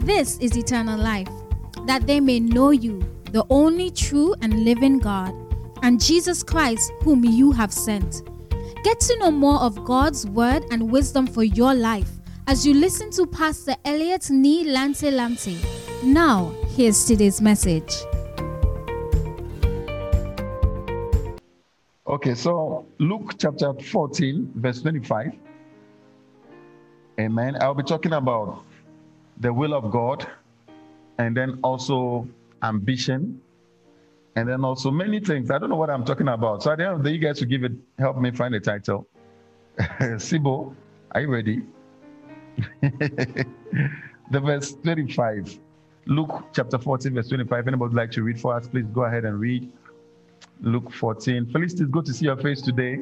This is eternal life, that they may know you, the only true and living God, and Jesus Christ, whom you have sent. Get to know more of God's word and wisdom for your life as you listen to Pastor Elliot Ni Lante Lamte. Now, here's today's message. Okay, so Luke chapter 14, verse 25. Amen. I'll be talking about the will of God and then also ambition and then also many things. I don't know what I'm talking about. So at the end of the day, you guys will give it, help me find the title. Sibo, are you ready? the verse 25. Luke chapter 14, verse 25. Anybody would like to read for us, please go ahead and read. Luke 14. Felicity, good to see your face today.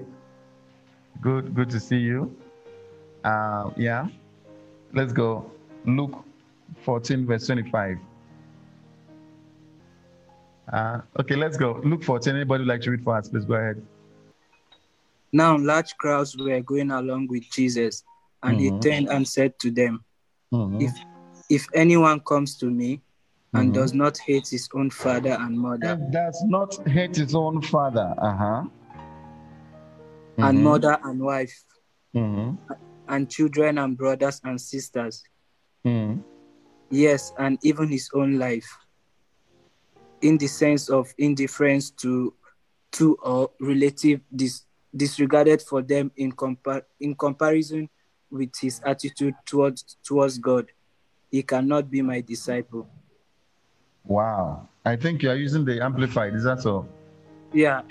Good, good to see you. Uh, yeah, let's go. Luke 14, verse 25. Uh, okay, let's go. Luke 14. Anybody would like to read for us? Please go ahead. Now large crowds were going along with Jesus, and Mhm. he turned and said to them, Mhm. If if anyone comes to me and Mhm. does not hate his own father and mother, And does not hate his own father. Uh huh. and mother and wife, hmm and children and brothers and sisters, hmm yes, and even his own life, in the sense of indifference to to or relative dis, disregarded for them in compar- in comparison with his attitude towards towards God, he cannot be my disciple. Wow. I think you are using the amplified. Is that so? Yeah,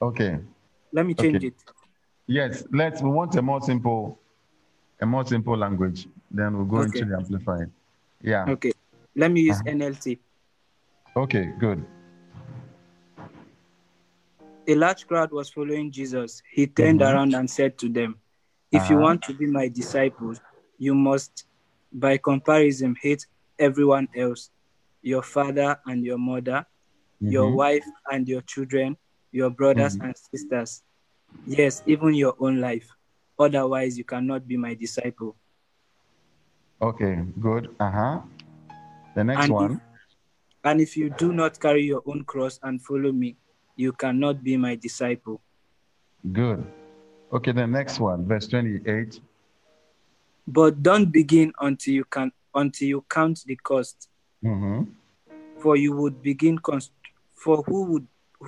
Okay. let me change Okay. it. Yes. Let's. We want a more simple, a more simple language. Then we'll go Okay. into the amplified. Yeah. Okay, let me use Uh-huh. NLT. Okay. Good. A large crowd was following Jesus. He turned Mhm. around and said to them, If you Uh-huh. want to be my disciples, you must, by comparison, hate everyone else your father and your mother, your Mhm. wife and your children, your brothers Mhm. and sisters. Yes, even your own life. Otherwise, you cannot be my disciple. Okay. Good. Uh huh. The next And if- one. And if you do not carry your own cross and follow me, you cannot be my disciple. Good. Okay. The next one. Verse twenty-eight. But don't begin until you can until you count the cost, Mm-hmm. for you would begin const- for who would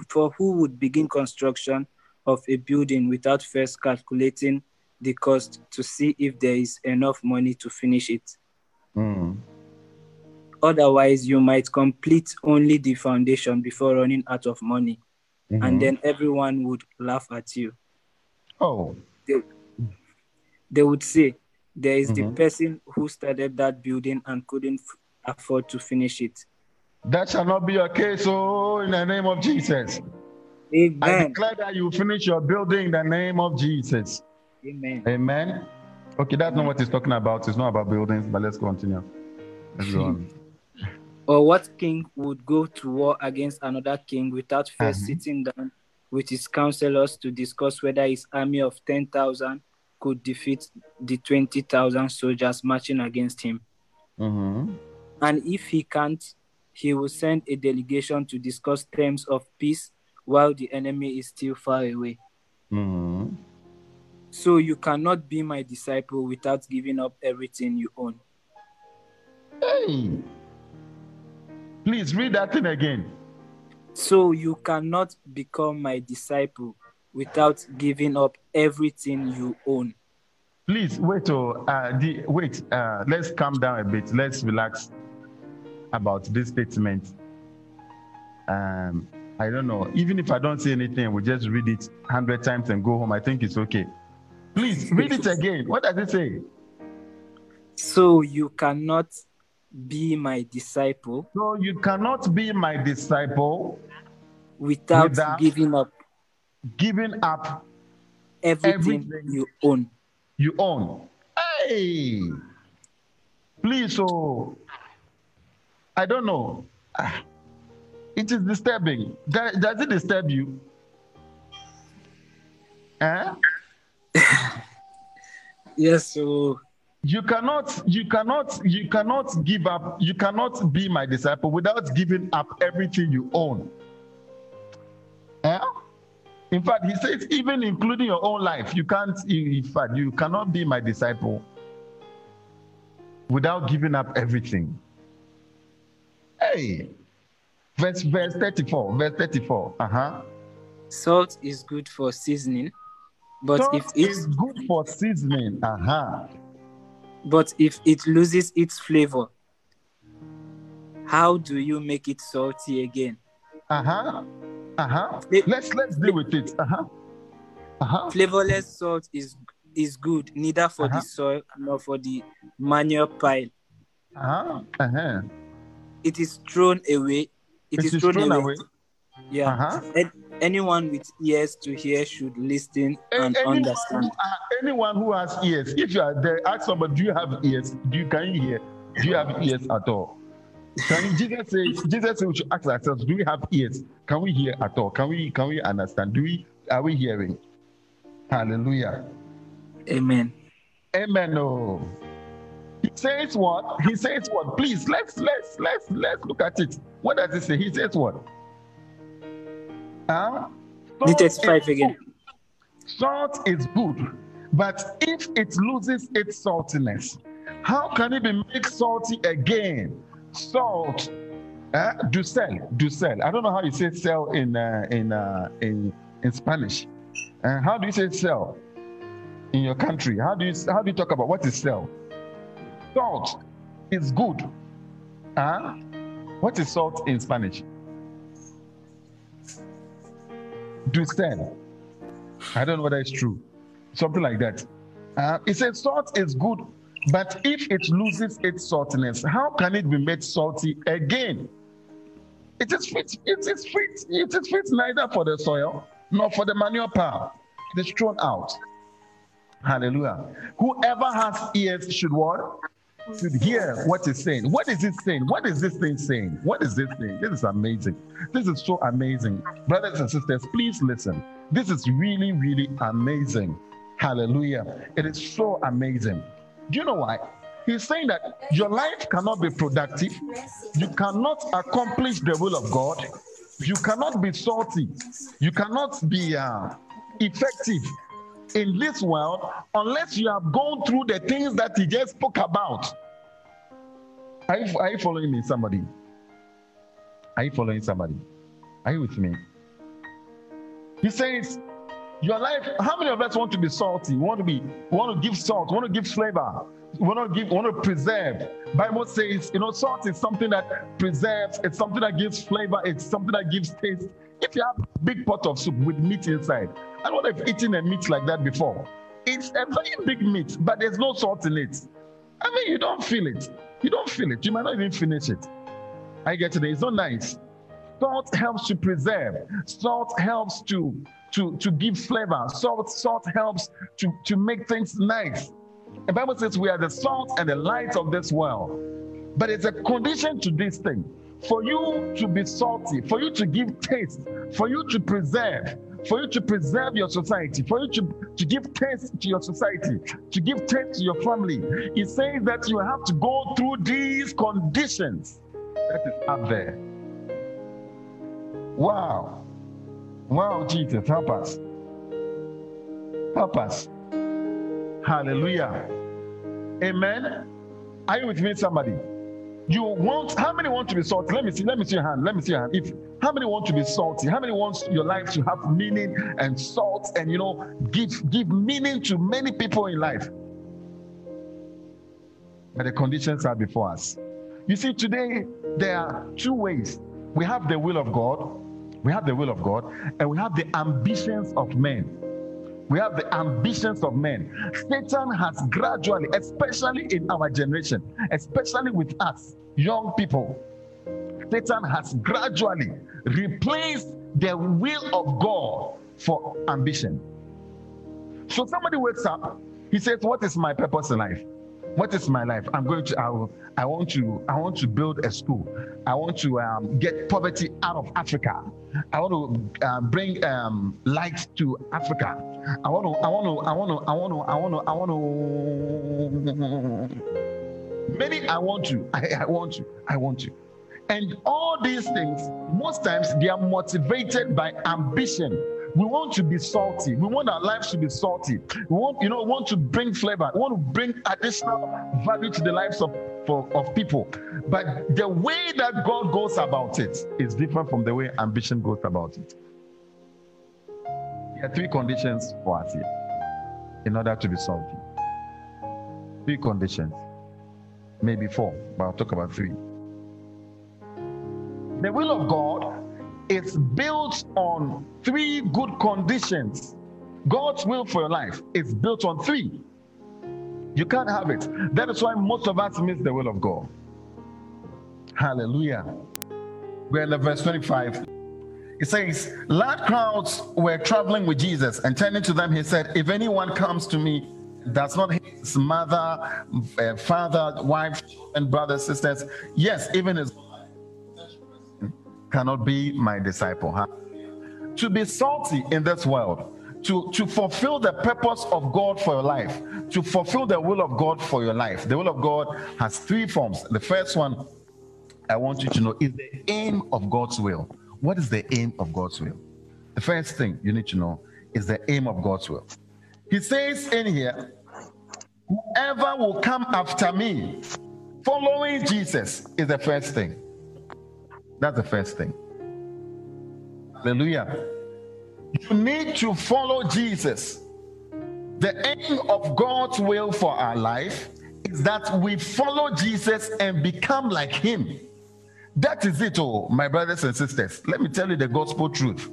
for who would begin construction of a building without first calculating the cost to see if there is enough money to finish it. Mm. Otherwise, you might complete only the foundation before running out of money, Mhm. and then everyone would laugh at you. Oh. They would say, There is the Mhm. person who started that building and couldn't f- afford to finish it. That shall not be your case, oh, in the name of Jesus. I declare that you finish your building in the name of Jesus. Amen. Amen. Okay, that's not what he's talking about. It's not about buildings, but let's continue. Let's go on. Or what king would go to war against another king without 1st Mhm. sitting down with his counselors to discuss whether his army of 10,000 could defeat the 20,000 soldiers marching against him? Mhm. And if he can't, he will send a delegation to discuss terms of peace while the enemy is still far away. Mhm. So you cannot be my disciple without giving up everything you own. Hey. Please read that thing again. So you cannot become my disciple without giving up everything you own. Please wait. Oh, uh, the, wait. Uh, let's calm down a bit. Let's relax about this statement. Um, I don't know. Even if I don't say anything, we'll just read it hundred times and go home. I think it's okay. Please read it again. What does it say? So you cannot be my disciple So you cannot be my disciple without, Without- giving up giving up everything, Everything. you own. you own. Hey, please, oh, I don't know. Ah, It is disturbing. Does, does it disturb you? Eh? Yes, so you cannot you cannot you cannot give up you cannot be my disciple without giving up everything you own. Yeah? in fact he says even including your own life you can't in fact you cannot be my disciple without giving up everything. Hey verse verse 34 verse 34 uh-huh. Salt is good for seasoning, but Salt if it is good for seasoning. Uh-huh but if it loses its flavor, how do you make it salty again? uh-huh uh-huh It- let's let's deal with it. Uh-huh uh-huh Flavorless salt is is good neither for Uh-huh. the soil nor for the manure pile. uh-huh uh-huh It is thrown away. it is thrown away. Yeah. uh-huh An- anyone with ears to hear should listen and anyone, who, understand. uh, anyone who has ears, if you are there, ask somebody, do you have ears? Do you can you hear? Do you have ears at all? Can you, Jesus says, Jesus says we should ask ourselves, do we have ears? Can we hear at all? Can we can we understand? Do we are we hearing? Hallelujah. Amen. Amen. Oh. He says what? He says what? Please let's let's let's let's look at it. What does he say? He says what? Huh? The 35 again. Salt is good, but if it loses its saltiness, how can it be made salty again? Salt, uh, ducel, ducel. I don't know how you say sell in uh, in uh, in in Spanish. Uh, how do you say sell in your country? How do you how do you talk about what is sell? Salt is good. Huh? What is salt in Spanish? Ducel. I don't know whether it's true. Something like that. Uh, it says salt is good, but if it loses its saltiness, how can it be made salty again? It is fit. It is fit. It is fit neither for the soil nor for the manure pile. It is thrown out. Hallelujah. Whoever has ears should what? Should hear what is saying. What is it saying? What is this thing saying? What is this thing? This is amazing. This is so amazing. Brothers and sisters, please listen. This is really, really amazing. Hallelujah. It is so amazing. Do you know why? He's saying that your life cannot be productive. You cannot accomplish the will of God. You cannot be salty. You cannot be uh, effective in this world unless you have gone through the things that he just spoke about. Are you, are you following me, somebody? Are you following somebody? Are you with me? He says, Your life, how many of us want to be salty? We want to be, want to give salt, want to give flavor, want to give, want to preserve. Bible says, you know, salt is something that preserves, it's something that gives flavor, it's something that gives taste. If you have a big pot of soup with meat inside, I don't if eaten a meat like that before. It's a very big meat, but there's no salt in it. I mean, you don't feel it. You don't feel it. You might not even finish it. I get it. It's not nice. Salt helps to preserve. Salt helps to to to give flavor. Salt salt helps to to make things nice. The Bible says we are the salt and the light of this world. But it's a condition to this thing for you to be salty, for you to give taste, for you to preserve, for you to preserve your society, for you to, to give taste to your society, to give taste to your family. It says that you have to go through these conditions that is up there. Wow. Wow, Jesus, help us. Help us. Hallelujah. Amen. Are you with me, somebody? You want how many want to be salty? Let me see. Let me see your hand. Let me see your hand. If how many want to be salty? How many wants your life to have meaning and salt and you know give give meaning to many people in life? But the conditions are before us. You see, today there are two ways. We have the will of God, we have the will of God, and we have the ambitions of men. We have the ambitions of men. Satan has gradually, especially in our generation, especially with us, young people, Satan has gradually replaced the will of God for ambition. So somebody wakes up, he says, What is my purpose in life? What is my life? I'm going to. I, will, I want to. I want to build a school. I want to um, get poverty out of Africa. I want to uh, bring um, light to Africa. I want to. I want to. I want to. I want to. I want to. I want to. Many. I want to. I, I want to. I want to. And all these things, most times, they are motivated by ambition we want to be salty. We want our lives to be salty. We want, you know, want to bring flavor. We want to bring additional value to the lives of, for, of people. But the way that God goes about it is different from the way ambition goes about it. There are three conditions for us here in order to be salty. Three conditions. Maybe four, but I'll talk about three. The will of God is built on three good conditions. God's will for your life is built on three. You can't have it. That is why most of us miss the will of God. Hallelujah. We're in the verse 25. It says, Large crowds were traveling with Jesus, and turning to them, he said, If anyone comes to me, does not his mother, uh, father, wife, and brothers, sisters, yes, even his cannot be my disciple. Huh? To be salty in this world, to, to fulfill the purpose of God for your life, to fulfill the will of God for your life. The will of God has three forms. The first one I want you to know is the aim of God's will. What is the aim of God's will? The first thing you need to know is the aim of God's will. He says in here, Whoever will come after me, following Jesus, is the first thing. That's the first thing. Hallelujah. You need to follow Jesus. The aim of God's will for our life is that we follow Jesus and become like Him. That is it, oh, my brothers and sisters. Let me tell you the gospel truth.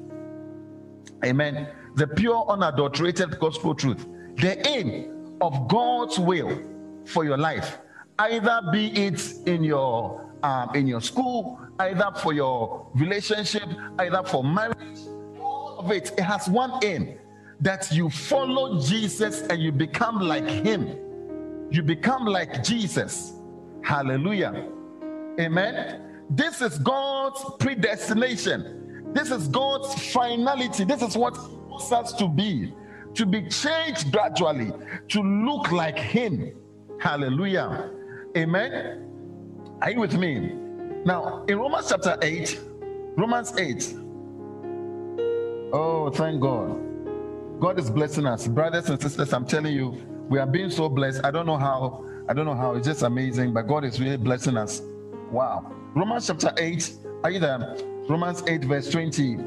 Amen. The pure, unadulterated gospel truth. The aim of God's will for your life, either be it in your um, in your school, either for your relationship, either for marriage, all of it, it has one aim that you follow Jesus and you become like him. You become like Jesus. Hallelujah. Amen. This is God's predestination. This is God's finality. This is what wants us to be to be changed gradually, to look like Him. Hallelujah. Amen. Are you with me? Now, in Romans chapter 8, Romans 8. Oh, thank God. God is blessing us. Brothers and sisters, I'm telling you, we are being so blessed. I don't know how. I don't know how. It's just amazing, but God is really blessing us. Wow. Romans chapter 8. Are you there? Romans 8, verse 20.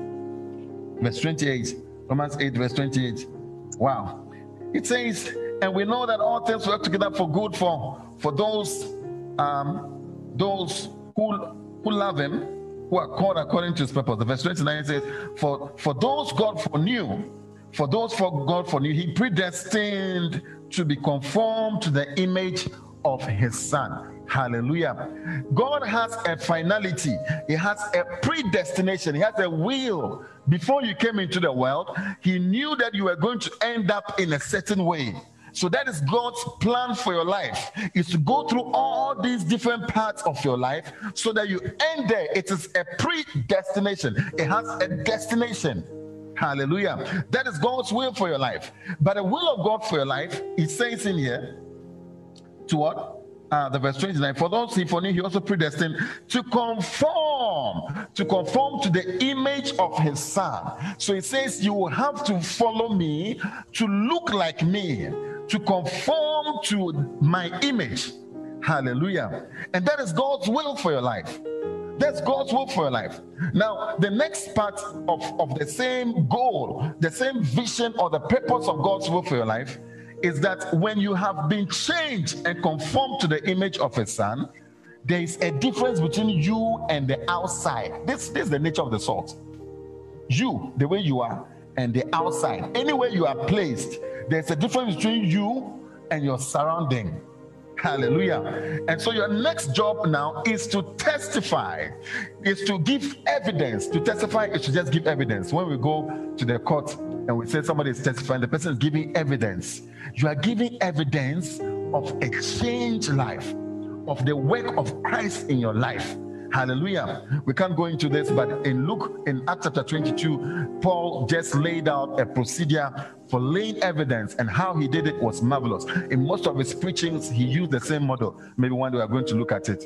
Verse 28. Romans 8, verse 28. Wow. It says, and we know that all things work together for good for, for those um, those who, who love him, who are called according to his purpose. The verse 29 says, For for those God foreknew, for those for God foreknew, he predestined to be conformed to the image of his son. Hallelujah. God has a finality, He has a predestination, He has a will. Before you came into the world, He knew that you were going to end up in a certain way. So that is God's plan for your life is to go through all these different parts of your life so that you end there. It is a predestination. It has a destination. Hallelujah. That is God's will for your life. But the will of God for your life, it says in here, to what? Uh, the verse 29 for those he he also predestined to conform to conform to the image of his son so he says you will have to follow me to look like me to conform to my image. Hallelujah. And that is God's will for your life. That's God's will for your life. Now, the next part of, of the same goal, the same vision or the purpose of God's will for your life is that when you have been changed and conformed to the image of a son, there is a difference between you and the outside. This, this is the nature of the salt. You, the way you are, and the outside. Anywhere you are placed, there's a difference between you and your surrounding. Hallelujah. And so your next job now is to testify, is to give evidence. To testify is to just give evidence. When we go to the court and we say somebody is testifying, the person is giving evidence. You are giving evidence of a changed life, of the work of Christ in your life. Hallelujah. We can't go into this, but in Luke, in Acts chapter 22, Paul just laid out a procedure for laying evidence, and how he did it was marvelous. In most of his preachings, he used the same model. Maybe one day we are going to look at it.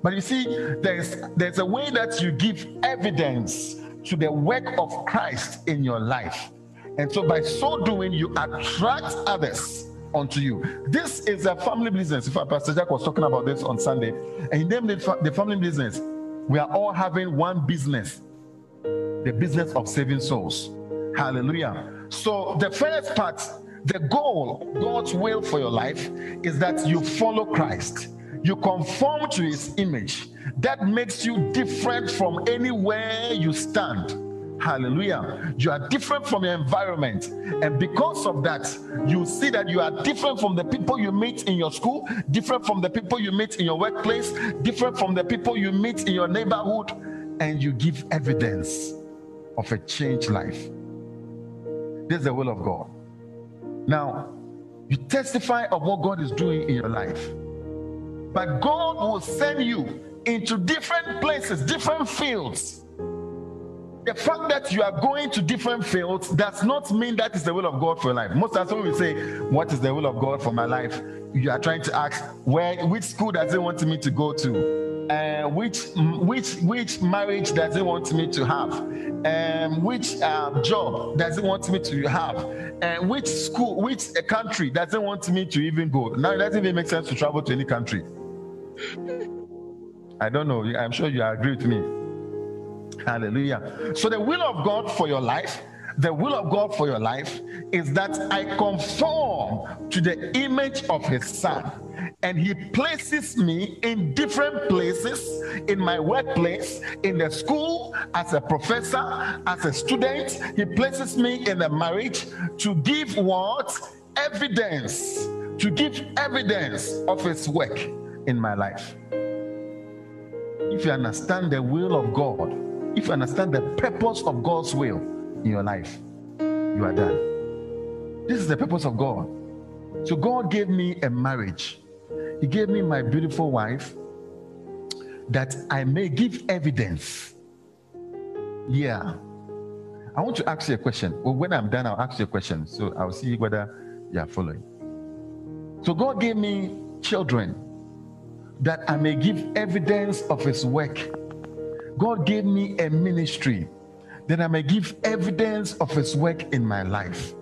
But you see, there's there's a way that you give evidence to the work of Christ in your life. And so by so doing, you attract others unto you. This is a family business. In fact, Pastor Jack was talking about this on Sunday, and he named it the family business. We are all having one business the business of saving souls. Hallelujah. So, the first part, the goal, God's will for your life is that you follow Christ, you conform to his image. That makes you different from anywhere you stand. Hallelujah. You are different from your environment. And because of that, you see that you are different from the people you meet in your school, different from the people you meet in your workplace, different from the people you meet in your neighborhood, and you give evidence of a changed life. This is the will of God. Now, you testify of what God is doing in your life. But God will send you into different places, different fields the fact that you are going to different fields does not mean that is the will of God for your life. Most times when we say, What is the will of God for my life? You are trying to ask where which school does he want me to go to? Uh, which which which marriage does he want me to have? Um, which uh, job does he want me to have? And which school, which country does he want me to even go? Now it doesn't even make sense to travel to any country. I don't know. I'm sure you agree with me. Hallelujah. So, the will of God for your life, the will of God for your life is that I conform to the image of His Son. And He places me in different places in my workplace, in the school, as a professor, as a student. He places me in a marriage to give what? Evidence, to give evidence of His work in my life. If you understand the will of God, if you understand the purpose of God's will in your life, you are done. This is the purpose of God. So God gave me a marriage. He gave me my beautiful wife that I may give evidence. Yeah. I want to ask you a question. Well, when I'm done, I'll ask you a question. So I'll see whether you are following. So God gave me children that I may give evidence of his work God gave me a ministry that I may give evidence of His work in my life.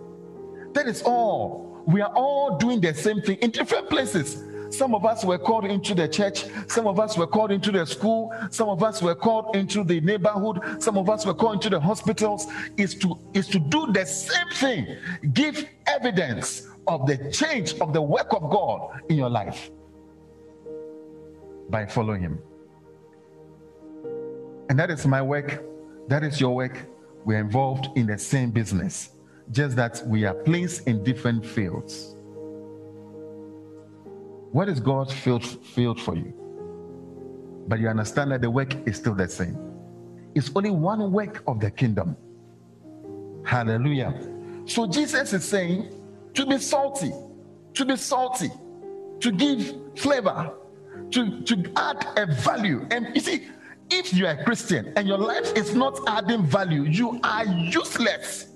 That is all. We are all doing the same thing in different places. Some of us were called into the church, some of us were called into the school, some of us were called into the neighborhood, some of us were called into the hospitals. Is to is to do the same thing. Give evidence of the change of the work of God in your life by following Him. And that is my work. That is your work. We're involved in the same business, just that we are placed in different fields. What is God's field, field for you? But you understand that the work is still the same. It's only one work of the kingdom. Hallelujah. So Jesus is saying to be salty, to be salty, to give flavor, to, to add a value. And you see, if you are a Christian and your life is not adding value, you are useless.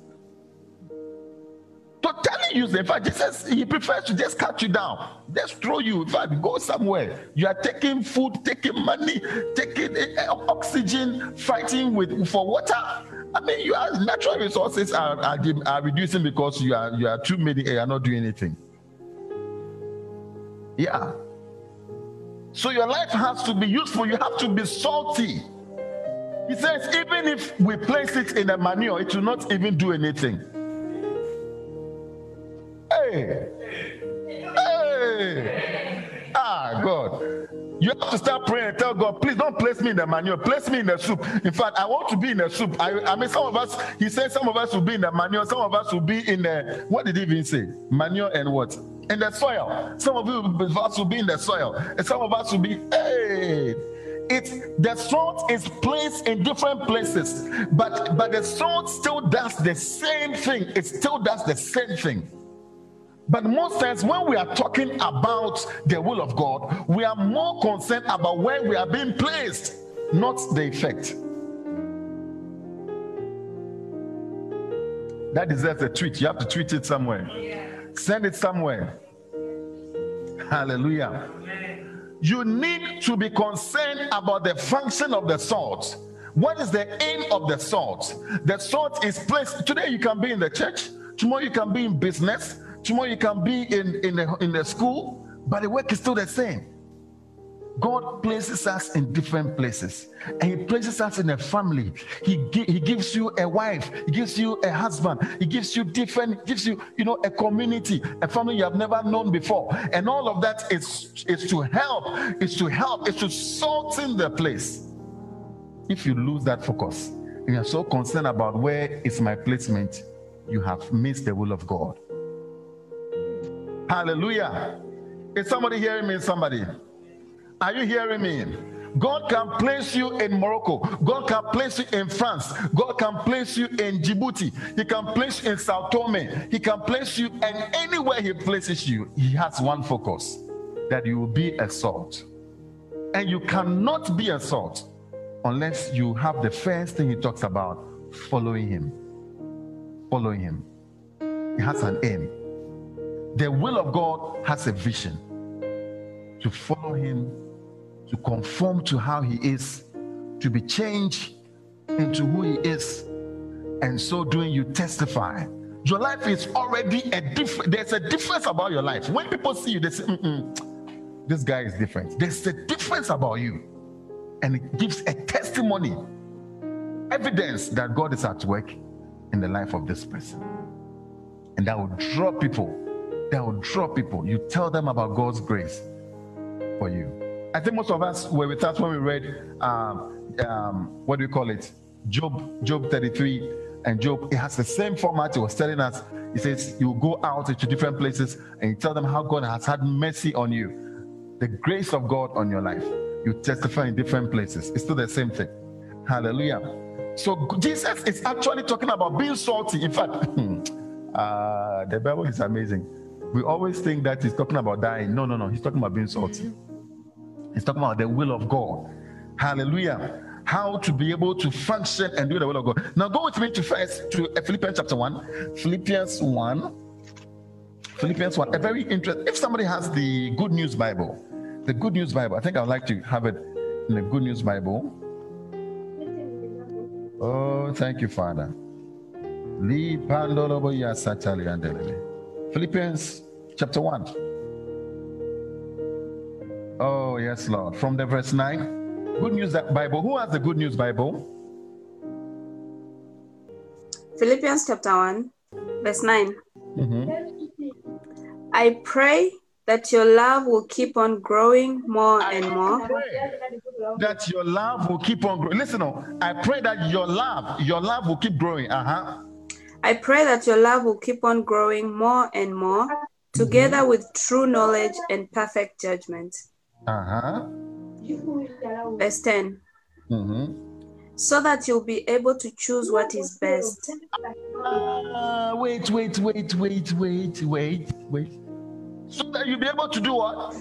Totally useless. In fact, Jesus, he prefers to just cut you down, just throw you. In fact, go somewhere. You are taking food, taking money, taking uh, oxygen, fighting with for water. I mean, your natural resources are, are, are reducing because you are you are too many. You are not doing anything. Yeah. So your life has to be useful. You have to be salty. He says, even if we place it in a manure, it will not even do anything. Hey, hey, ah, God. You have to start praying and tell God, please don't place me in the manure, place me in the soup. In fact, I want to be in the soup. I, I mean, some of us, he said some of us will be in the manure, some of us will be in the, what did he even say? Manure and what? In the soil. Some of you us will be in the soil, and some of us will be, hey. It's the salt is placed in different places, but but the salt still does the same thing. It still does the same thing. But most times, when we are talking about the will of God, we are more concerned about where we are being placed, not the effect. That deserves a tweet. You have to tweet it somewhere, send it somewhere. Hallelujah. You need to be concerned about the function of the salt. What is the aim of the salt? The salt is placed. Today you can be in the church. Tomorrow you can be in business. Tomorrow you can be in, in, the, in the school, but the work is still the same. God places us in different places and He places us in a family. He, he gives you a wife, He gives you a husband, He gives you different, gives you, you know, a community, a family you have never known before. And all of that is, is to help, is to help, is to sort in the place. If you lose that focus, and you're so concerned about where is my placement, you have missed the will of God. Hallelujah. Is somebody hearing me? Somebody? Are you hearing me? God can place you in Morocco. God can place you in France. God can place you in Djibouti. He can place you in Sao Tome. He can place you, and anywhere He places you, He has one focus that you will be a salt. And you cannot be a salt unless you have the first thing He talks about following Him. Following Him. He has an aim. The will of God has a vision to follow Him, to conform to how He is, to be changed into who He is. And so doing, you testify. Your life is already a different, there's a difference about your life. When people see you, they say, this guy is different. There's a difference about you. And it gives a testimony, evidence that God is at work in the life of this person. And that will draw people that will draw people. You tell them about God's grace for you. I think most of us were with us when we read, um, um, what do we call it? Job, Job 33 and Job. It has the same format. He was telling us, he says, you go out into different places and you tell them how God has had mercy on you, the grace of God on your life. You testify in different places. It's still the same thing. Hallelujah. So Jesus is actually talking about being salty. In fact, uh, the Bible is amazing. We always think that he's talking about dying. No, no, no. He's talking about being salty. He's talking about the will of God. Hallelujah. How to be able to function and do the will of God. Now go with me to first to uh, Philippians chapter 1. Philippians 1. Philippians 1. A very interesting. If somebody has the Good News Bible, the Good News Bible, I think I would like to have it in the Good News Bible. Oh, thank you, Father. Philippians chapter 1. Oh, yes, Lord. From the verse 9. Good News Bible. Who has the Good News Bible? Philippians chapter 1, verse 9. Mm-hmm. I pray that your love will keep on growing more I and more. That your love will keep on growing. Listen, oh, I pray that your love, your love will keep growing. Uh-huh. I pray that your love will keep on growing more and more, together mm-hmm. with true knowledge and perfect judgment. Uh-huh. Verse 10. Mm-hmm. So that you'll be able to choose what is best. Uh, wait, wait, wait, wait, wait, wait, wait. So that you'll be able to do what?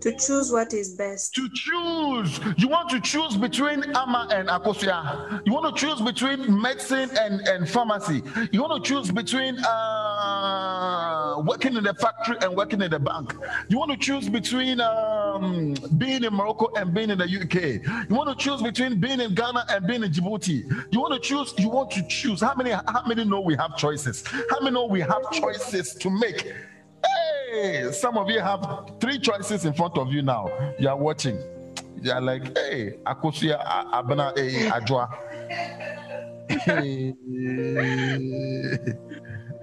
To choose what is best. To choose. You want to choose between Ama and Akosua. You want to choose between medicine and, and pharmacy. You want to choose between uh, working in the factory and working in the bank. You want to choose between um, being in Morocco and being in the UK. You want to choose between being in Ghana and being in Djibouti. You want to choose. You want to choose. How many? How many know we have choices? How many know we have choices to make? Hey, some of you have three choices in front of you now. You are watching. You are like, hey, Akosia Abana hey, Ajwa.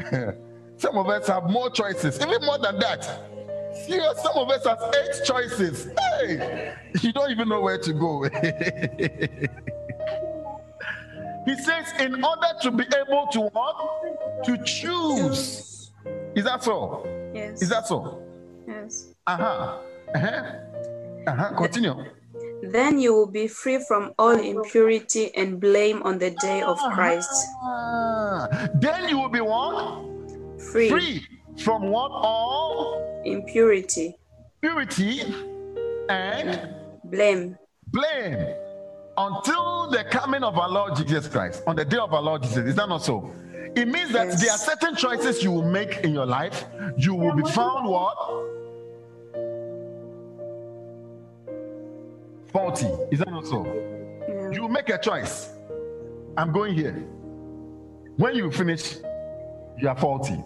some of us have more choices, even more than that. Some of us have eight choices. Hey, you don't even know where to go. he says, in order to be able to what? To choose. Is that so? Yes. Is that so? Yes. Uh-huh. Uh-huh. Uh-huh. Continue. Then you will be free from all impurity and blame on the day of Christ. Uh-huh. Then you will be what? Free. Free. from what all impurity, purity, and blame, blame until the coming of our Lord Jesus Christ on the day of our Lord Jesus. Is that not so? It means that yes. there are certain choices you will make in your life. You will be found what? Faulty. Is that not so? Yeah. You make a choice. I'm going here. When you finish, you are faulty.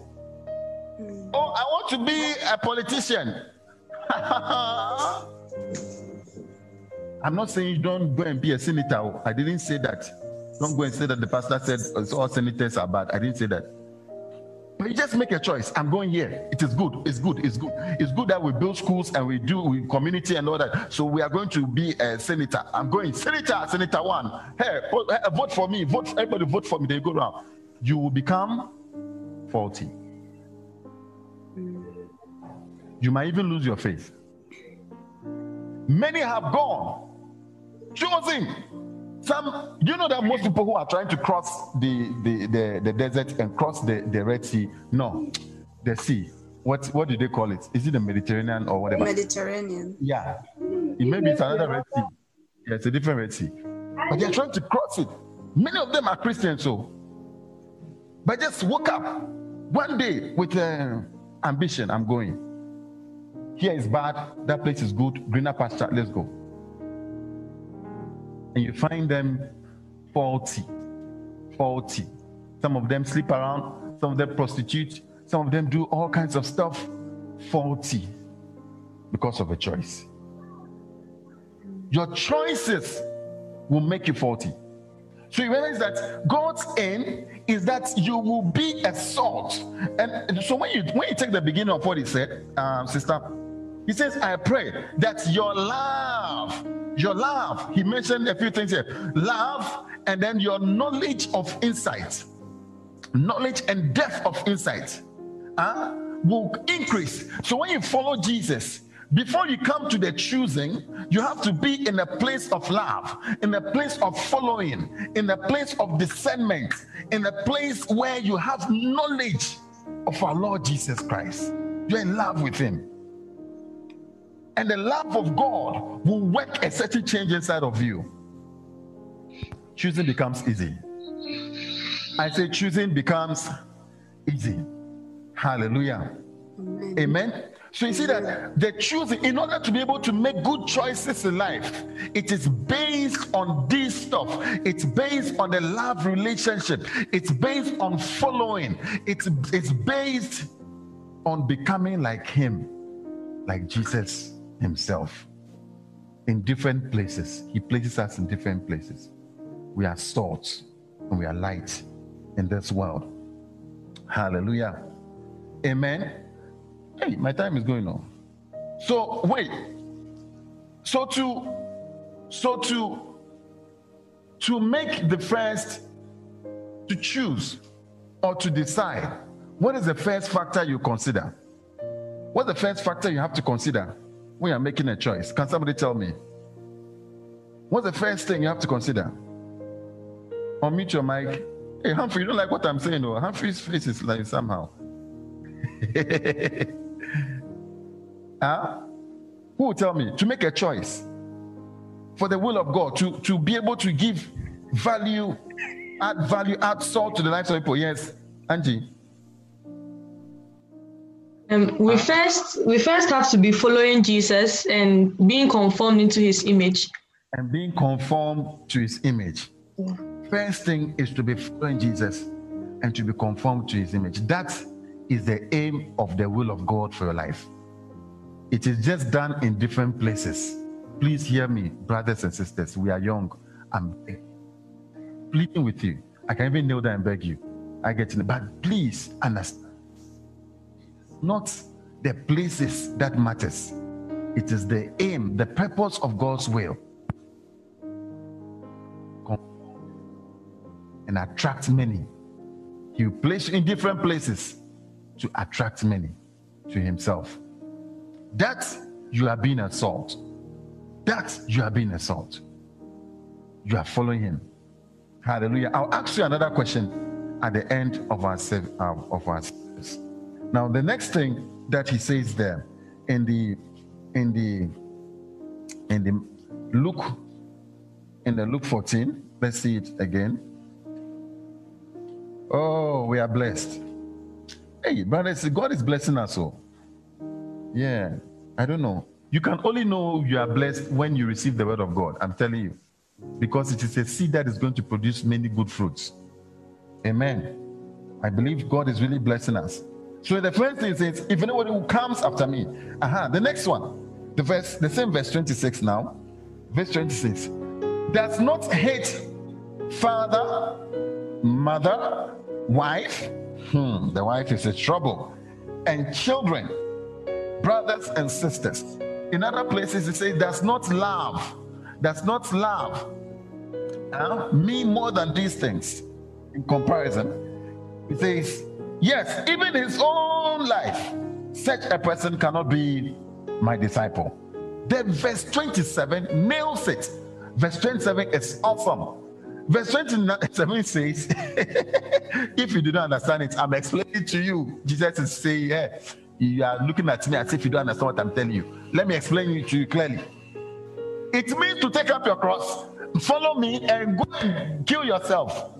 Mm. Oh, I want to be a politician. I'm not saying you don't go and be a senator. I didn't say that. Don't go and say that the pastor said uh, all senators are bad. I didn't say that. But you just make a choice. I'm going here. It is good. It's good. It's good. It's good that we build schools and we do we community and all that. So we are going to be a senator. I'm going senator, senator one. Hey, vote for me. Vote. Everybody vote for me. They go around. You will become faulty. You might even lose your faith. Many have gone, choosing some, you know that most people who are trying to cross the, the, the, the desert and cross the, the Red Sea, no, the sea. What what do they call it? Is it the Mediterranean or whatever? Mediterranean. Yeah. It maybe it's another Red Sea. Yeah, it's a different Red Sea. But they're trying to cross it. Many of them are Christians, so. But just woke up one day with uh, ambition. I'm going. Here is bad. That place is good. Greener pasture. Let's go and you find them faulty. Faulty. Some of them sleep around, some of them prostitute, some of them do all kinds of stuff faulty because of a choice. Your choices will make you faulty. So you realize that God's aim is that you will be a salt. And so when you when you take the beginning of what he said, um, sister, he says, I pray that your love your love, he mentioned a few things here love, and then your knowledge of insight, knowledge and depth of insight uh, will increase. So when you follow Jesus, before you come to the choosing, you have to be in a place of love, in a place of following, in a place of discernment, in a place where you have knowledge of our Lord Jesus Christ. You're in love with Him and the love of God will work a certain change inside of you. Choosing becomes easy. I say choosing becomes easy. Hallelujah. Amen. Amen. So you see that the choosing, in order to be able to make good choices in life, it is based on this stuff. It's based on the love relationship. It's based on following. It's, it's based on becoming like Him, like Jesus himself in different places. He places us in different places. We are salt and we are light in this world. Hallelujah. Amen. Hey, my time is going on. So wait. So to so to to make the first to choose or to decide, what is the first factor you consider? What's the first factor you have to consider? When you're making a choice? Can somebody tell me? What's the first thing you have to consider? Unmute your mic. Hey, Humphrey, you don't like what I'm saying, though. Humphrey's face is like somehow. huh? Who will tell me to make a choice for the will of God, to, to be able to give value, add value, add salt to the lives of people? Yes, Angie. Um, we first we first have to be following Jesus and being conformed into His image. And being conformed to His image. Yeah. First thing is to be following Jesus and to be conformed to His image. That is the aim of the will of God for your life. It is just done in different places. Please hear me, brothers and sisters. We are young. I'm pleading with you. I can even kneel down and beg you. I get it, but please understand not the places that matters. It is the aim, the purpose of God's will. And attract many. He will place in different places to attract many to himself. That you are being a salt. That you are being a salt. You are following him. Hallelujah. I'll ask you another question at the end of our um, of our. Now, the next thing that he says there in the in the in the Luke in the Luke 14, let's see it again. Oh, we are blessed. Hey, brothers, God is blessing us all. Yeah, I don't know. You can only know you are blessed when you receive the word of God. I'm telling you. Because it is a seed that is going to produce many good fruits. Amen. I believe God is really blessing us. So the first thing says, if anybody who comes after me, uh-huh, the next one, the verse, the same verse 26 now, verse 26, does not hate father, mother, wife. Hmm, the wife is a trouble, and children, brothers and sisters. In other places, it says, does not love, does not love uh, me more than these things. In comparison, he says, Yes, even his own life, such a person cannot be my disciple. Then verse 27 nails it. Verse 27 is awesome. Verse 27 says, If you do not understand it, I'm explaining to you. Jesus is saying, Yeah, you are looking at me as if you don't understand what I'm telling you. Let me explain it to you clearly. It means to take up your cross, follow me, and go and kill yourself.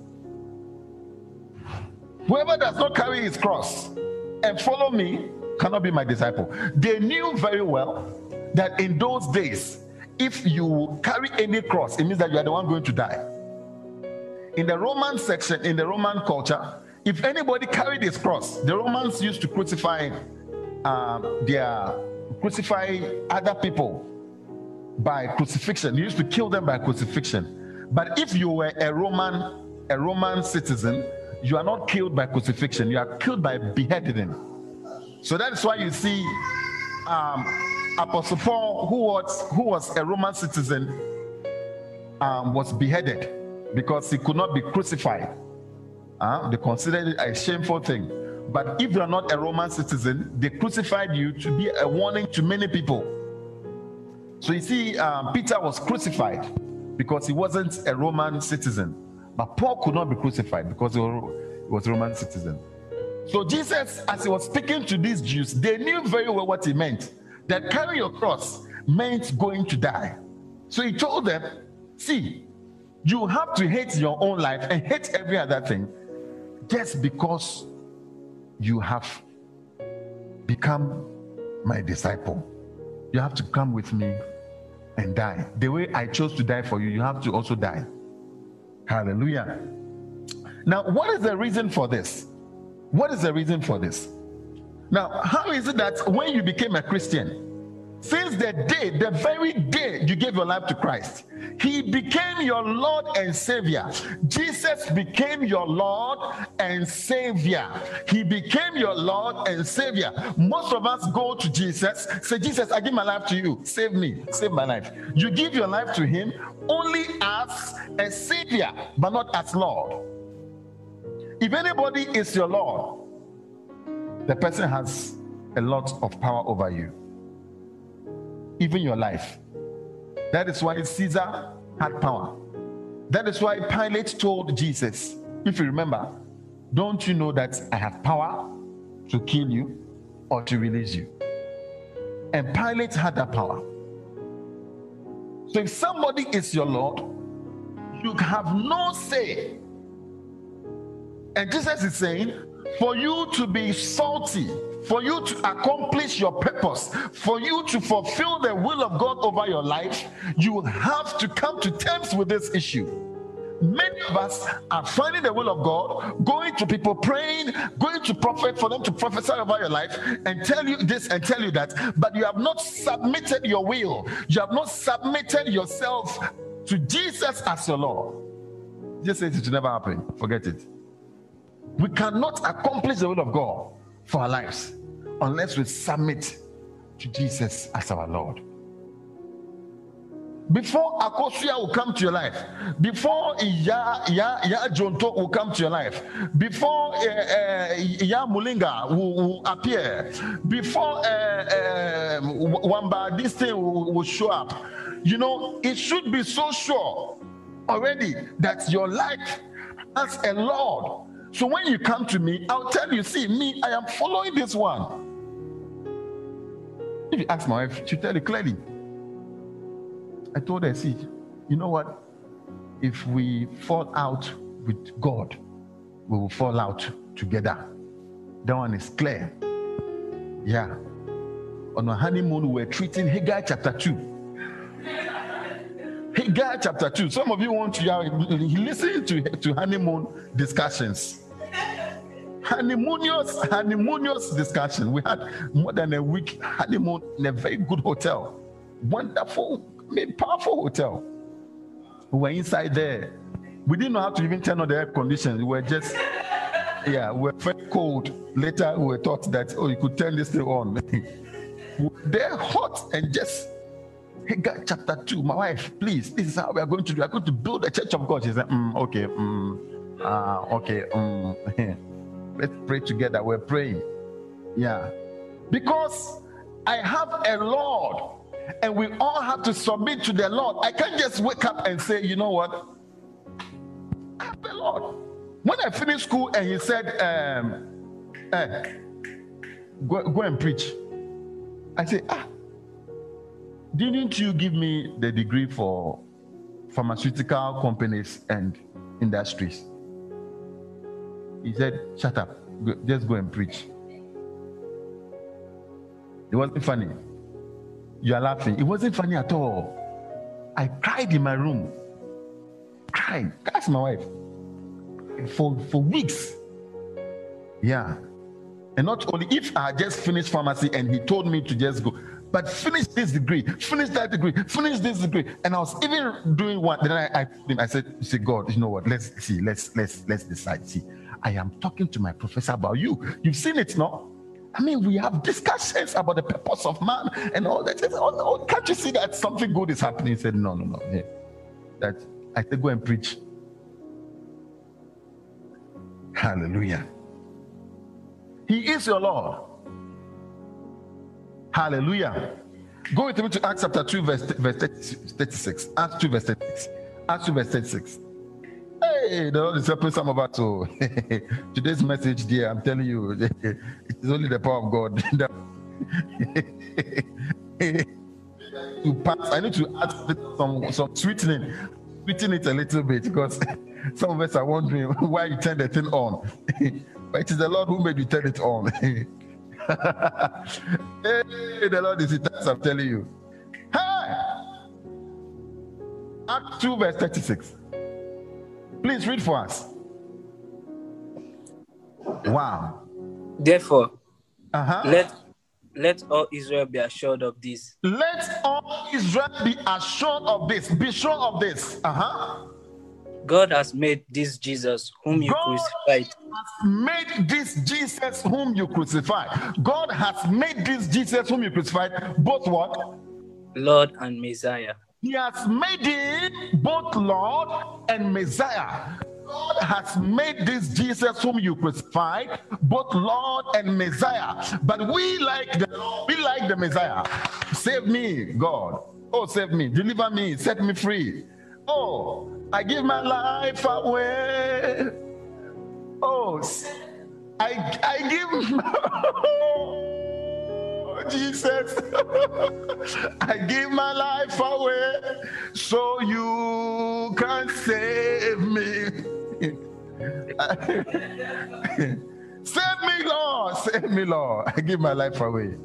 Whoever does not carry his cross and follow me cannot be my disciple. They knew very well that in those days, if you carry any cross, it means that you are the one going to die. In the Roman section, in the Roman culture, if anybody carried his cross, the Romans used to crucify um, their crucify other people by crucifixion. You used to kill them by crucifixion. But if you were a Roman, a Roman citizen, you are not killed by crucifixion, you are killed by beheading. So that is why you see um, Apostle Paul, who was who was a Roman citizen, um, was beheaded because he could not be crucified. Uh, they considered it a shameful thing. But if you are not a Roman citizen, they crucified you to be a warning to many people. So you see, um, Peter was crucified because he wasn't a Roman citizen. But Paul could not be crucified because he was a Roman citizen. So Jesus, as he was speaking to these Jews, they knew very well what he meant. That carrying your cross meant going to die. So he told them, see, you have to hate your own life and hate every other thing just because you have become my disciple. You have to come with me and die. The way I chose to die for you, you have to also die. Hallelujah. Now, what is the reason for this? What is the reason for this? Now, how is it that when you became a Christian, since the day, the very day you gave your life to Christ, He became your Lord and Savior. Jesus became your Lord and Savior. He became your Lord and Savior. Most of us go to Jesus, say, Jesus, I give my life to you. Save me, save my life. You give your life to Him only as a Savior, but not as Lord. If anybody is your Lord, the person has a lot of power over you even your life. That is why Caesar had power. That is why Pilate told Jesus, if you remember, don't you know that I have power to kill you or to release you? And Pilate had that power. So if somebody is your Lord, you have no say. And Jesus is saying, for you to be salty, for you to accomplish your purpose, for you to fulfill the will of God over your life, you will have to come to terms with this issue. Many of us are finding the will of God, going to people, praying, going to prophet for them to prophesy over your life and tell you this and tell you that, but you have not submitted your will. You have not submitted yourself to Jesus as your Lord. Just say it will never happen. Forget it. We cannot accomplish the will of God for our lives unless we submit to Jesus as our Lord. Before Akosia will come to your life, before Ya Ya Ya Jonto will come to your life, before uh, uh, Ya Mulinga will, will, appear, before uh, Wamba this thing will, will show up, you know, it should be so sure already that your life has a Lord So when you come to me, I'll tell you, see, me, I am following this one. If you ask my wife, she'll tell you clearly. I told her, see, you know what? If we fall out with God, we will fall out together. That one is clear. Yeah. On our honeymoon, we we're treating Haggai chapter 2. Haggai chapter 2. Some of you want to listen to, to honeymoon discussions. Honeymoonious, honeymoonious discussion. We had more than a week honeymoon in a very good hotel. Wonderful, powerful hotel. We were inside there. We didn't know how to even turn on the air conditioning. We were just, yeah, we were very cold. Later, we were taught that, oh, you could turn this thing on. They're hot and just Haggai chapter 2. My wife, please, this is how we are going to do. We are going to build a church of God. She said, mm, okay, mm, uh, okay, mm. let's pray together. We're praying. Yeah. Because I have a Lord and we all have to submit to the Lord. I can't just wake up and say, you know what? I have Lord. When I finished school and he said, um, eh, go, go and preach, I said, ah, didn't you give me the degree for pharmaceutical companies and industries? He said, Shut up, go, just go and preach. It wasn't funny. You are laughing. It wasn't funny at all. I cried in my room. Cried. That's my wife. For, for weeks. Yeah. And not only if I just finished pharmacy and he told me to just go, but finish this degree, finish that degree, finish this degree. And I was even doing one. Then I, I, I said, say, God, you know what? Let's see, let's let's let's decide. See, I am talking to my professor about you. You've seen it, no? I mean, we have discussions about the purpose of man and all that. Oh, oh, can't you see that something good is happening? He said, No, no, no. Yeah. That I said, Go and preach. Hallelujah. He is your Lord. Hallelujah. Go with me to Acts chapter 2, verse, verse 36. Acts 2, verse 36. Acts 2, verse 36. Hey, the Lord is helping some of us. Oh. So today's message, dear, I'm telling you, it is only the power of God. to pass, I need to add some some sweetening, sweeten it a little bit because some of us are wondering why you turn the thing on. but it is the Lord who made you turn it on. Hey, the Lord is it, I'm telling you. Hey! Act 2, verse 36. Please read for us. Wow. Therefore, uh-huh. let let all Israel be assured of this. Let all Israel be assured of this. Be sure of this. Uh-huh. God has made this Jesus whom you God crucified. Has made this Jesus whom you crucified. God has made this Jesus whom you crucified both what? Lord and Messiah. He has made it both Lord and Messiah. God has made this Jesus whom you crucified both Lord and Messiah. But we like the we like the Messiah. Save me, God. Oh, save me, deliver me, set me free. Oh, I give my life away. Oh, I, I give. oh, Jesus, I give my life away so you can save me. save me, Lord. Save me, Lord. I give my life away.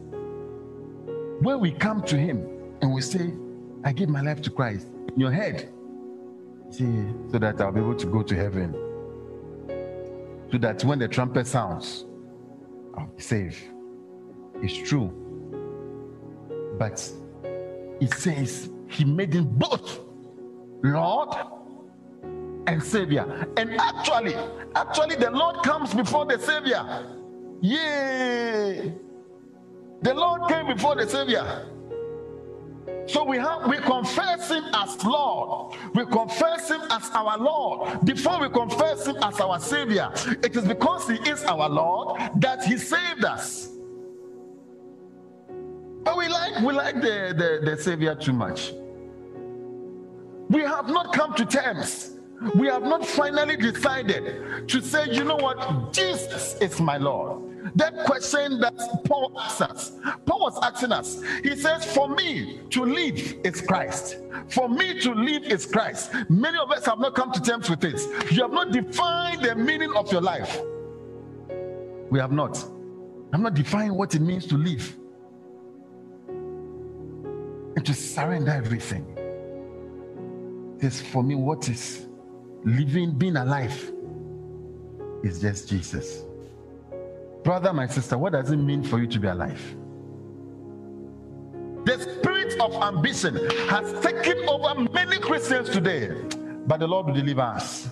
When we come to Him and we say, I give my life to Christ, in your head, See, so that I'll be able to go to heaven. So that when the trumpet sounds, I'll be safe. It's true. But it says he made him both Lord and Savior. And actually, actually, the Lord comes before the Savior. Yay! The Lord came before the Savior. So we have we confess him as Lord. We confess him as our Lord. Before we confess him as our Savior, it is because he is our Lord that he saved us. But we like we like the, the, the Savior too much. We have not come to terms we have not finally decided to say, you know what, Jesus is my Lord. That question that Paul asked us, Paul was asking us, he says, For me to live is Christ. For me to live is Christ. Many of us have not come to terms with this. You have not defined the meaning of your life. We have not. I'm not defining what it means to live and to surrender everything. This for me, what is living, being alive, is just Jesus. Brother, my sister, what does it mean for you to be alive? The spirit of ambition has taken over many Christians today, but the Lord will deliver us.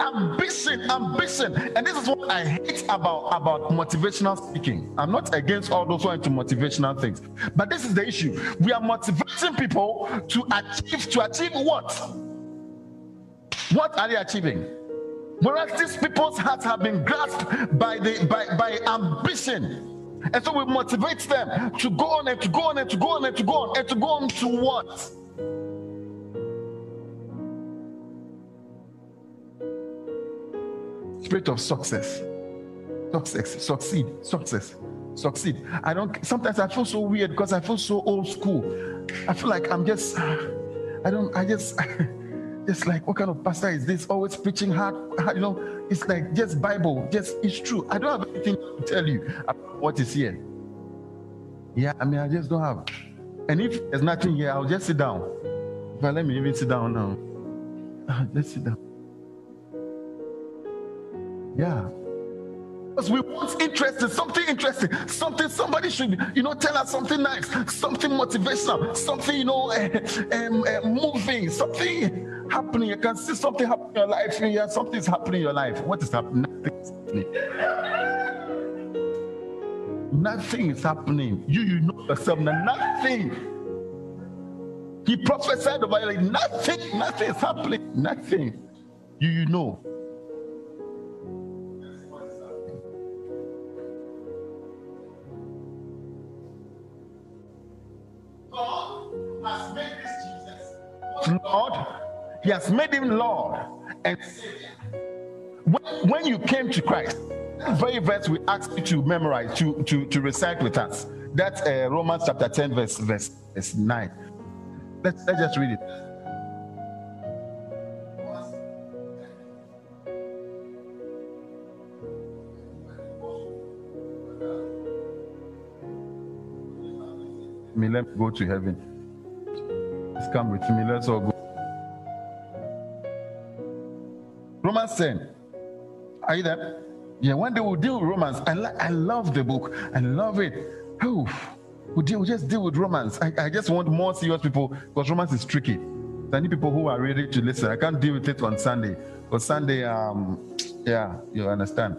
Ambition, ambition, and this is what I hate about about motivational speaking. I'm not against all those who are into motivational things, but this is the issue. We are motivating people to achieve to achieve what? What are they achieving? Whereas these people's hearts have been grasped by the by, by ambition. And so we motivate them to go on and to go on and to go on and to go on and to go on to what? Spirit of success. Success, succeed, success, succeed. I don't sometimes I feel so weird because I feel so old school. I feel like I'm just I don't I just It's like, what kind of pastor is this? Always preaching hard, hard, you know. It's like just Bible, just it's true. I don't have anything to tell you about what is here. Yeah, I mean, I just don't have. And if there's nothing here, I'll just sit down. But let me even sit down now. Let's sit down. Yeah. Because we want interesting, something interesting, something somebody should, you know, tell us something nice, something motivational, something, you know, uh, um, uh, moving, something happening. You can see something happening in your life. Yeah, something's happening in your life. What is happening? Nothing is happening. You, you know yourself. Nothing. He prophesied about you like nothing, nothing is happening. Nothing. You, you know. God has made this Jesus. Lord, he has made him Lord and when, when you came to Christ, that very verse we asked you to memorize, to, to, to recite with us. That's uh, Romans chapter 10, verse, verse, verse 9. Let's, let's just read it. Me, let me go to heaven. Please come with me. Let's all go. Romans 10. Are you there? Yeah, one day we'll deal with Romans. I, li- I love the book. I love it. Oh, we'll, deal, we'll just deal with Romans. I, I just want more serious people because Romans is tricky. I need people who are ready to listen. I can't deal with it on Sunday. Because Sunday, um, yeah, you understand.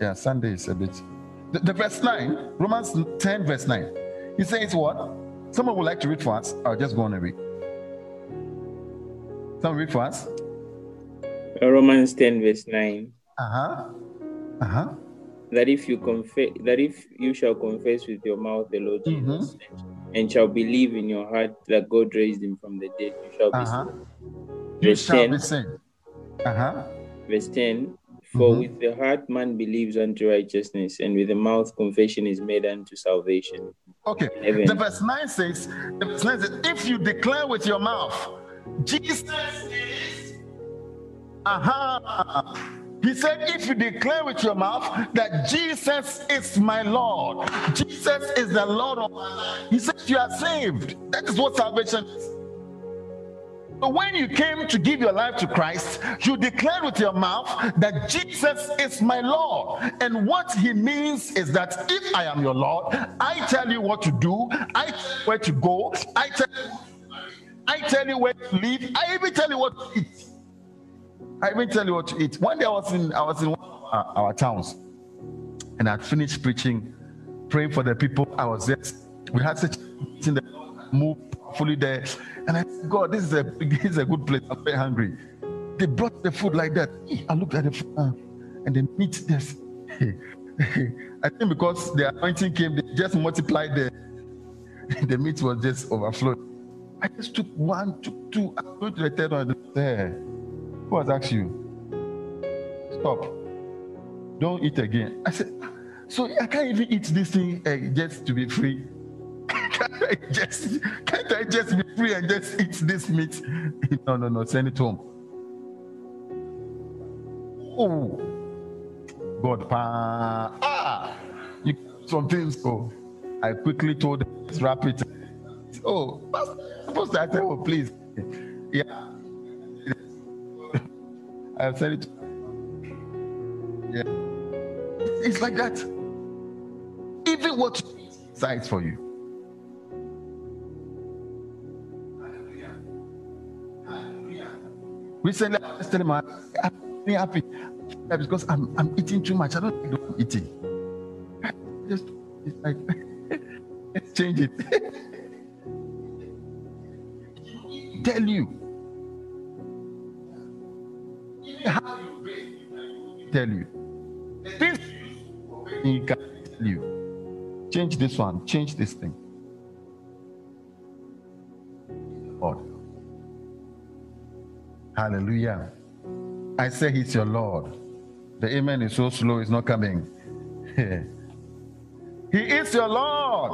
Yeah, Sunday is a bit. The, the verse 9, Romans 10, verse 9. He says what? Someone would like to read for us. I'll just go on and read. Someone read for us. Romans 10, verse 9. Uh-huh. Uh-huh. That if you confess that if you shall confess with your mouth the Lord mm-hmm. Jesus and shall believe in your heart that God raised him from the dead, you shall uh-huh. be saved. You shall 10, be saved. Uh-huh. Verse 10. For mm-hmm. with the heart man believes unto righteousness, and with the mouth confession is made unto salvation. Okay. The verse 9 says, the verse 9 says, if you declare with your mouth, Jesus is uh-huh. He said, if you declare with your mouth that Jesus is my Lord, Jesus is the Lord of my life, he said, you are saved. That is what salvation is. So when you came to give your life to Christ, you declared with your mouth that Jesus is my Lord. And what he means is that if I am your Lord, I tell you what to do, I tell you where to go, I tell you, I tell you where to live, I even tell you what to eat. I even tell you what to eat. One day I was in I was in one of our, our towns, and I'd finished preaching, praying for the people. I was there. We had such in the move fully there, and I said, God, this is a this is a good place. I'm very hungry. They brought the food like that. I looked at the food, uh, and the meat. This, I think because the anointing came, they just multiplied the the meat was just overflowing. I just took one, took two. I went to the third one. There Who has asked you? Stop. Don't eat again. I said, so I can't even eat this thing uh, just to be free. Can't I just can't I just be free and just eat this meat? no, no, no. Send it home. Oh, God, ah, you some things. Oh, I quickly told them, wrap it. Oh, supposed I said, oh, please, yeah. I said it. Yeah, it's like that. Even what sides for you. Recently, I was telling my I'm happy because I'm I'm eating too much. I don't I'm eating. just it's like change it. Tell you. Tell you. This he can tell you. Change this one, change this thing. God. Hallelujah. I say he's your Lord. The amen is so slow, it's not coming. he is your Lord.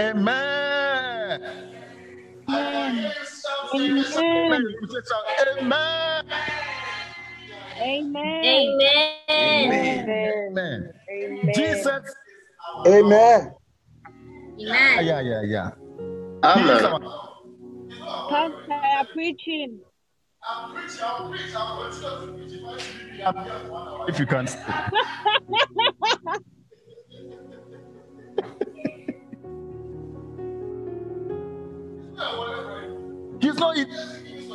Amen. Amen. Amen. Amen. Amen. Amen. Amen. Jesus. Amen. Amen. Yeah, yeah, yeah. Amen. Pastor, I am preaching. If you can't, He's not in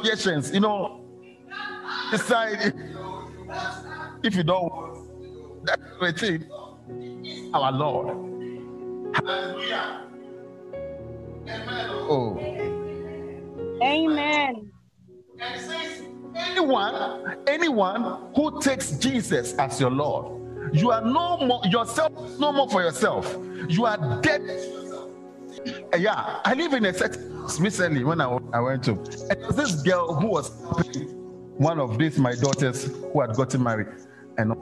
patience, you know. Decide if you don't. That's the thing. Our Lord. Hallelujah. Oh. Amen. Anyone, anyone who takes Jesus as your Lord, you are no more yourself, no more for yourself. You are dead. Eh, yeah, I live in a set recently when I, I went to, and this girl who was one of these my daughters who had gotten married, and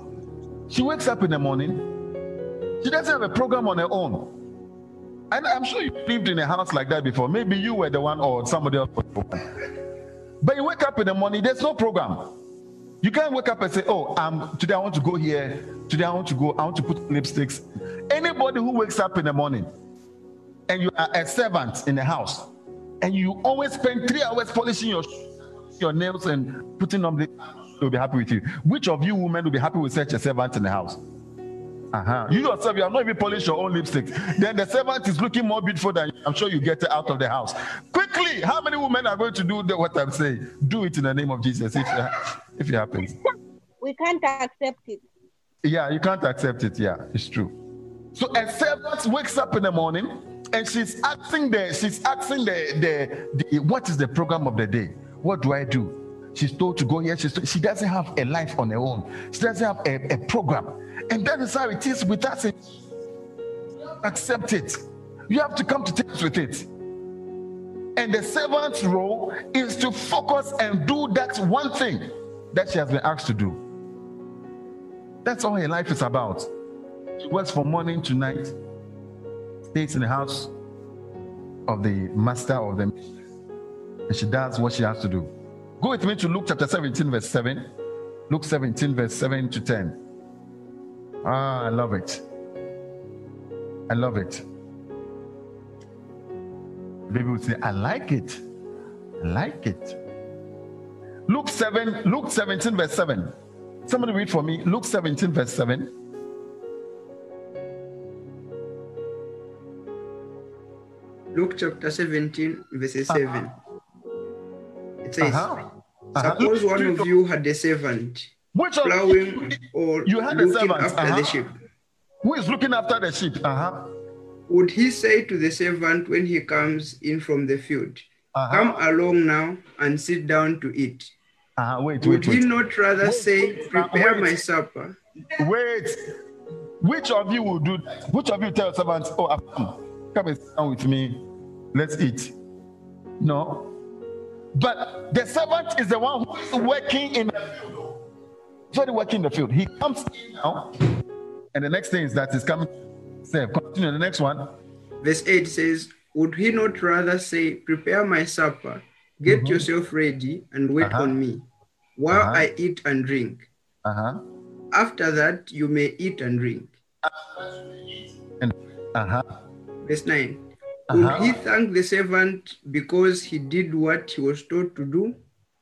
she wakes up in the morning. She doesn't have a program on her own. And I'm sure you lived in a house like that before. Maybe you were the one or somebody else. But you wake up in the morning, there's no program. You can't wake up and say, Oh, um, today I want to go here. Today I want to go, I want to put lipsticks. Anybody who wakes up in the morning and you are a servant in the house and you always spend three hours polishing your your nails and putting on the They'll be happy with you. Which of you women will be happy with such a servant in the house? Uh-huh. You yourself, you have not even polished your own lipstick. Then the servant is looking more beautiful than you. I'm sure you get it out of the house. Quickly, how many women are going to do the, what I'm saying? Do it in the name of Jesus if, if it happens. We can't accept it. Yeah, you can't accept it. Yeah, it's true. So a servant wakes up in the morning and she's asking the she's asking the, the, the what is the program of the day? What do I do? She's told to go here. She's told, she doesn't have a life on her own. She doesn't have a, a program. And that is how it is with us. Accept it. You have to come to terms with it. And the servant's role is to focus and do that one thing that she has been asked to do. That's all her life is about. She works from morning to night, stays in the house of the master of the and she does what she has to do. Go with me to Luke chapter 17, verse 7. Luke 17, verse 7 to 10. Ah, I love it. I love it. Would say, I like it. I like it. Luke 7, Luke 17, verse 7. Somebody read for me. Luke 17, verse 7. Luke chapter 17, verse 7. Uh-huh. It says, uh-huh. Uh-huh. Suppose one of you had a servant which plowing or you had looking a servant after uh-huh. the sheep. Who is looking after the sheep? Uh-huh. Would he say to the servant when he comes in from the field, Uh-huh. Come along now and sit down to eat? Uh-huh. Wait, Would wait, wait. he not rather Wait, say, uh, Prepare wait. my supper? Wait. Which of you will do that? Which of you tell servants, oh, come, come and sit down with me. Let's eat. No. But the servant is the one who is working in the field. He's working in the field. He comes in now, and the next thing is that he's coming. Serve. Continue the next one. Verse 8 says, Would he not rather say, Prepare my supper, get mm-hmm. yourself ready, and wait uh-huh. on me, while uh-huh. I eat and drink? Uh-huh. After that, you may eat and drink. And, uh-huh. Verse 9. Would uh-huh. he thank the servant because he did what he was told to do?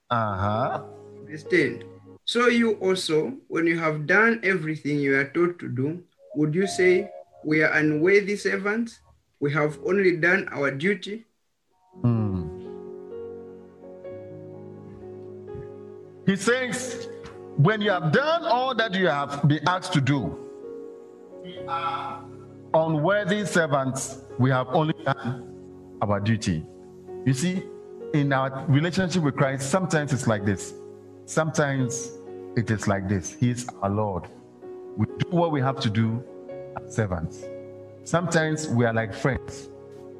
Uh-huh. Verse 10. So you also, when you have done everything you are told to do, would you say, We are unworthy servants? We have only done our duty? Hmm. He says, when you have done all that you have been asked to do, we are unworthy servants. We have only done our duty. You see, in our relationship with Christ, sometimes it's like this. Sometimes it is like this. He is our Lord. We do what we have to do as servants. Sometimes we are like friends.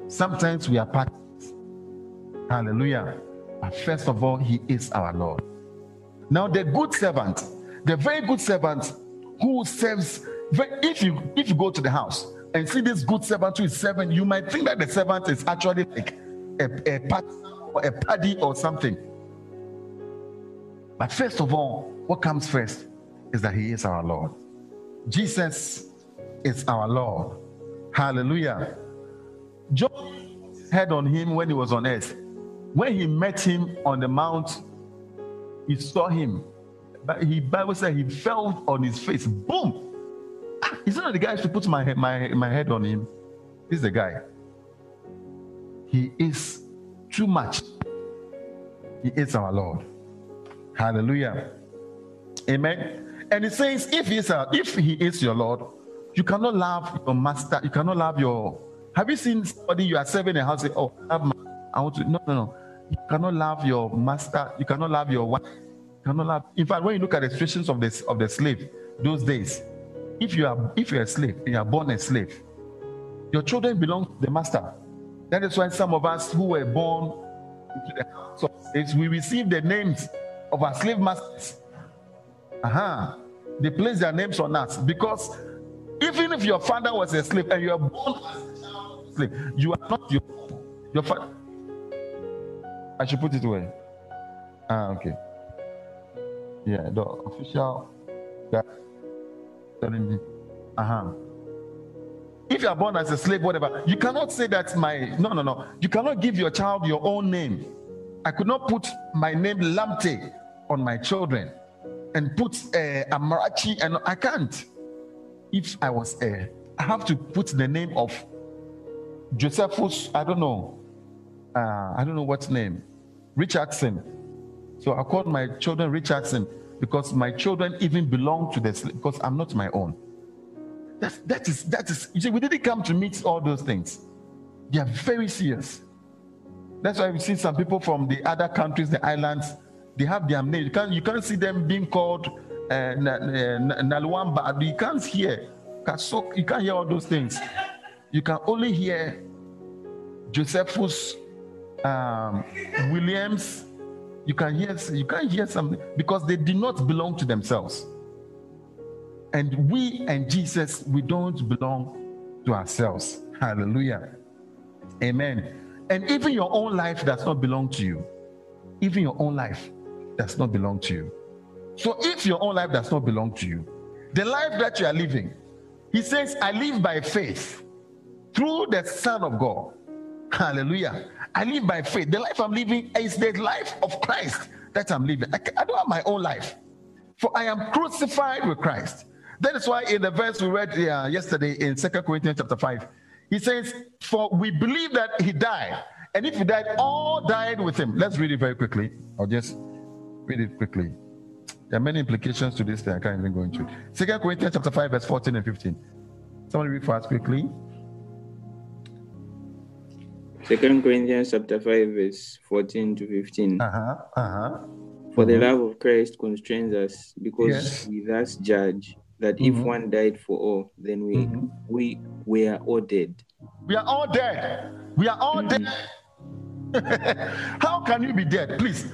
Sometimes we are partners. Hallelujah. But first of all, He is our Lord. Now, the good servant, the very good servant who serves, if you if you go to the house and see this good servant who is serving, you might think that the servant is actually like a, a pat or a paddy or something. But first of all, what comes first is that he is our Lord. Jesus is our Lord. Hallelujah. John had on him when he was on earth. When he met him on the mount he saw him. But he Bible said he fell on his face. Boom. Ah, he's not the guy to put my my my head on him. He's the guy. He is too much. He is our Lord. Hallelujah. Amen. And it says, if he is a, if he is your Lord, you cannot love your master. You cannot love your. Have you seen somebody you are serving a house? Say, oh, I, my, I want to. No, no, no. You cannot love your master. You cannot love your wife. You cannot love. In fact, when you look at the situations of the of the slave those days, if you are if you're a slave and you are born a slave, your children belong to the master. That is why some of us who were born into the house of slaves, we receive the names of our slave masters. Uh-huh. They place their names on us because even if your father was a slave and you are born as a slave, you are not your your father. I should put it away. Ah, okay. Yeah, the official that me. Uh-huh. If you are born as a slave, whatever, you cannot say that my no no no. You cannot give your child your own name. I could not put my name Lamte on my children and put uh, Amarachi, and I can't. If I was a, uh, I have to put the name of Josephus. I don't know. Uh, I don't know what name. Richardson. So I called my children Richardson because my children even belong to the because I'm not my own. That's, that is that is you see we didn't come to meet all those things. They are very serious. That's why we see some people from the other countries, the islands, they have their name. You can't you can't see them being called uh, Nalwamba. You can't hear You can't hear all those things. You can only hear Josephus um, Williams, you can hear you can hear something because they did not belong to themselves. And we and Jesus, we don't belong to ourselves. Hallelujah. Amen. And even your own life does not belong to you. Even your own life does not belong to you. So if your own life does not belong to you, the life that you are living, he says, I live by faith through the Son of God. Hallelujah. I live by faith. The life I'm living is the life of Christ that I'm living. I, I don't have my own life, for I am crucified with Christ. That is why in the verse we read uh, yesterday in Second Corinthians chapter 5, he says, For we believe that he died. And if he died, all died with him. Let's read it very quickly. I'll just read it quickly. There are many implications to this thing. I can't even go into it. Second Corinthians chapter 5, verse 14 and 15. Somebody read for us quickly. Second Corinthians chapter 5, verse 14 to 15. Uh-huh. Uh-huh. For the love of Christ constrains us, because yes. we thus judge that mm-hmm. if one died for all, then we mm-hmm. we we are all dead. We are all dead. We are all mm-hmm. dead. How can you be dead? Please.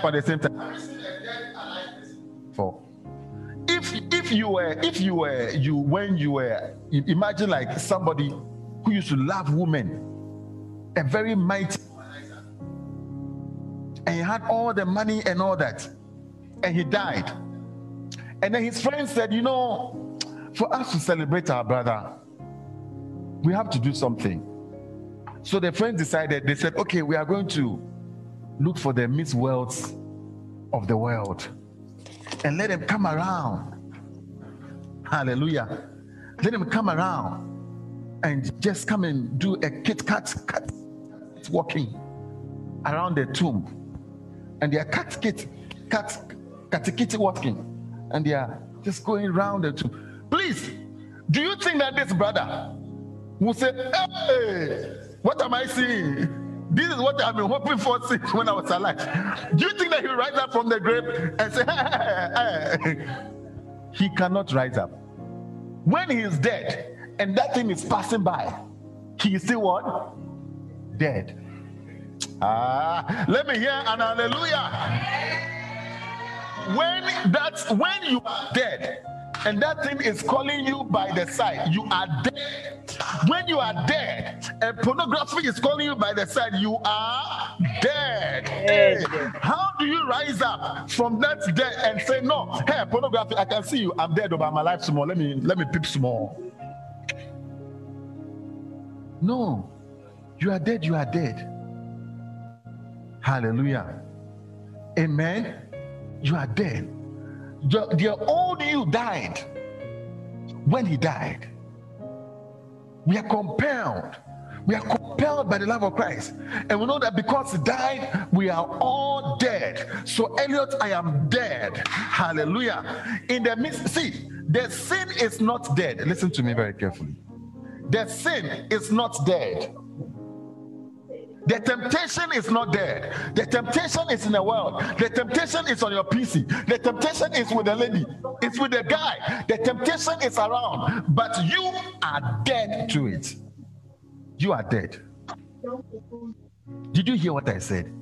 For the same time. For if if you were if you were you when you were imagine like somebody who used to love women, a very mighty and he had all the money and all that, and he died. And then his friends said, You know, for us to celebrate our brother, we have to do something. So the friends decided, they said, Okay, we are going to look for the Miss Worlds of the world and let them come around. Hallelujah. Let them come around and just come and do a kit kat, kat walking around the tomb. And they are cat kit, cat, cat kitty walking. And they are just going around the tomb. Please, do you think that this brother will say, Hey, what am I seeing? This is what I've been hoping for since when I was alive. Do you think that he'll rise up from the grave and say. He cannot rise up. When he is dead and that thing is passing by, he is still what? Dead. Ah, let me hear an hallelujah. When that's when you are dead and that thing is calling you by the side, you are dead. When you are dead, and pornography is calling you by the side, you are dead. Hey, how do you rise up from that dead and say, No, hey, pornography, I can see you, I'm dead over my life small. Let me let me peep small. No, you are dead, you are dead. Hallelujah. Amen. You are dead. The, the old you died when he died. We are compelled. We are compelled by the love of Christ. And we know that because he died, we are all dead. So, Elliot, I am dead. Hallelujah. In the midst, see, the sin is not dead. Listen to me very carefully. The sin is not dead. The temptation is not there. The temptation is in the world. The temptation is on your PC. The temptation is with the lady. It's with the guy. The temptation is around, but you are dead to it. You are dead. Did you hear what I said?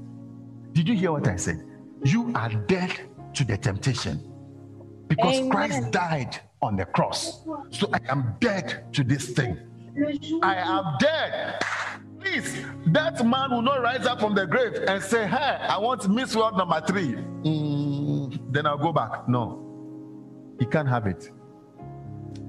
Did you hear what I said? You are dead to the temptation because Amen. Christ died on the cross. So I am dead to this thing. I am dead Please, that man will not rise up from the grave and say, Hey, I want Miss World number three. Mm, then I'll go back. No, he can't have it.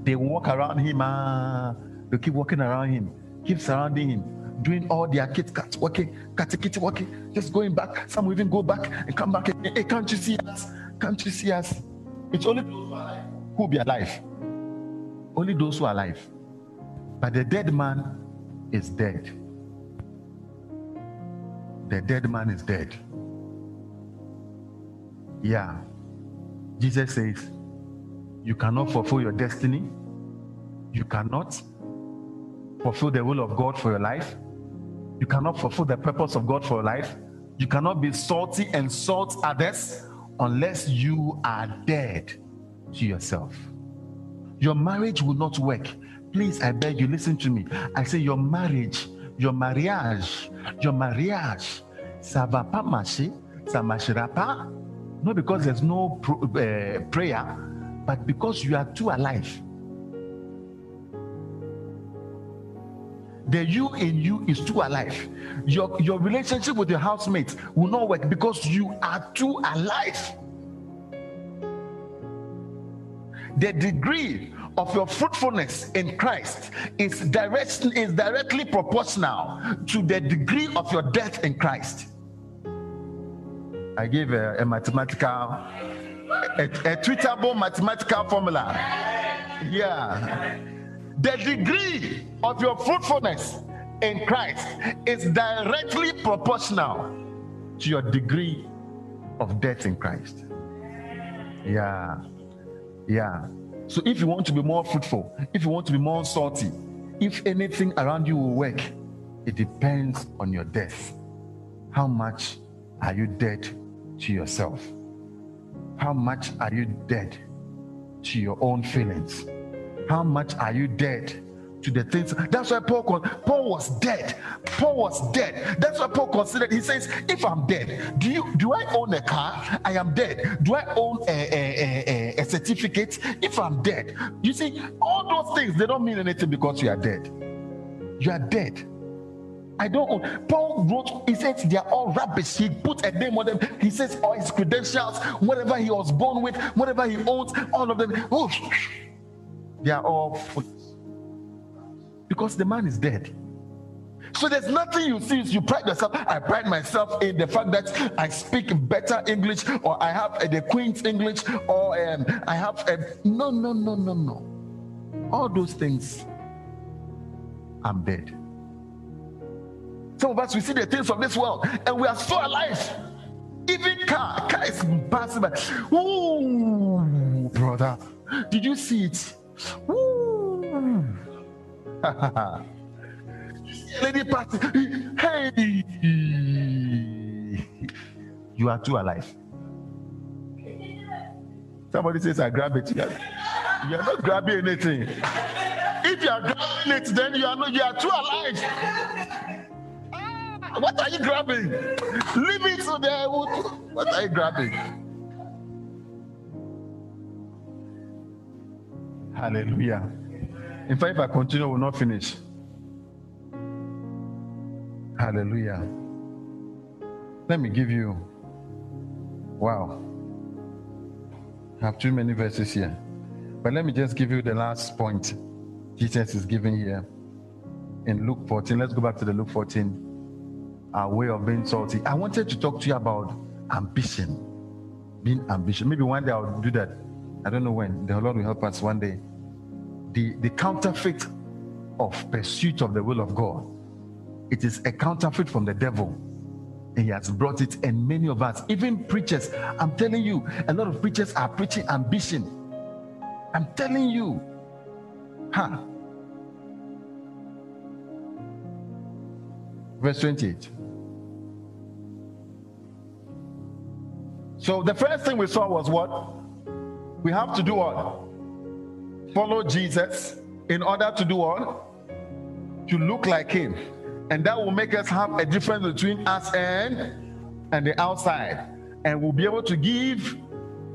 They walk around him, uh, they keep walking around him, keep surrounding him, doing all their kit kat walking, cat kit walking, just going back. Some even go back and come back. And, hey, can't you see us? Can't you see us? It's only those who are alive who will be alive. Only those who are alive. But the dead man is dead the dead man is dead. Yeah. Jesus says, You cannot fulfill your destiny. You cannot fulfill the will of God for your life. You cannot fulfill the purpose of God for your life. You cannot be salty and salt others unless you are dead to yourself. Your marriage will not work. Please, I beg you, listen to me. I say, Your marriage your mariage, your mariage, ça va pas marcher, ça marchera pas. Not because there's no uh, prayer, but because you are too alive. The you in you is too alive. Your, your relationship with your housemate will not work because you are too alive. The degree of your fruitfulness in Christ is direct, is directly proportional to the degree of your death in Christ. I gave a, a mathematical, a, a tweetable mathematical formula. Yeah. The degree of your fruitfulness in Christ is directly proportional to your degree of death in Christ. Yeah. Yeah. So if you want to be more fruitful, if you want to be more salty, if anything around you will work, it depends on your death. How much are you dead to yourself? How much are you dead to your own feelings? How much are you dead to the things. That's why Paul Paul was dead. Paul was dead. That's why Paul considered. He says, "If I'm dead, do you do I own a car? I am dead. Do I own a, a, a, a certificate? If I'm dead, you see, all those things they don't mean anything because you are dead. You are dead." I don't own. Paul wrote, he says they are all rubbish. He put a name on them. He says all his credentials, whatever he was born with, whatever he owns, all of them, oh, they are all because the man is dead. So there's nothing you see you pride yourself. I pride myself in the fact that I speak better English or I have the Queen's English or um, I have a no, no, no, no, no. All those things, I'm dead. Some of us, we see the things of this world and we are so alive. Even car, car is passing by. Ooh, brother, did you see it? Ooh. Lady party. Hey, you are too alive. Somebody says, I grab it. You are, not grabbing anything. If you are grabbing it, then you are not, you are too alive. Ah, what are you grabbing? Leave it to there. What are you grabbing? Hallelujah. In fact, if I continue, we will not finish. Hallelujah. Let me give you. Wow. I have too many verses here. But let me just give you the last point Jesus is giving here in Luke 14. Let's go back to the Luke 14. Our way of being salty. I wanted to talk to you about ambition. Being ambition. Maybe one day I'll do that. I don't know when. The Lord will help us one day the, the counterfeit of pursuit of the will of God. It is a counterfeit from the devil. And he has brought it, and many of us, even preachers, I'm telling you, a lot of preachers are preaching ambition. I'm telling you. Huh. Verse 28. So the first thing we saw was what? We have to do what? Follow Jesus in order to do what? To look like him. And that will make us have a difference between us and and the outside. And we'll be able to give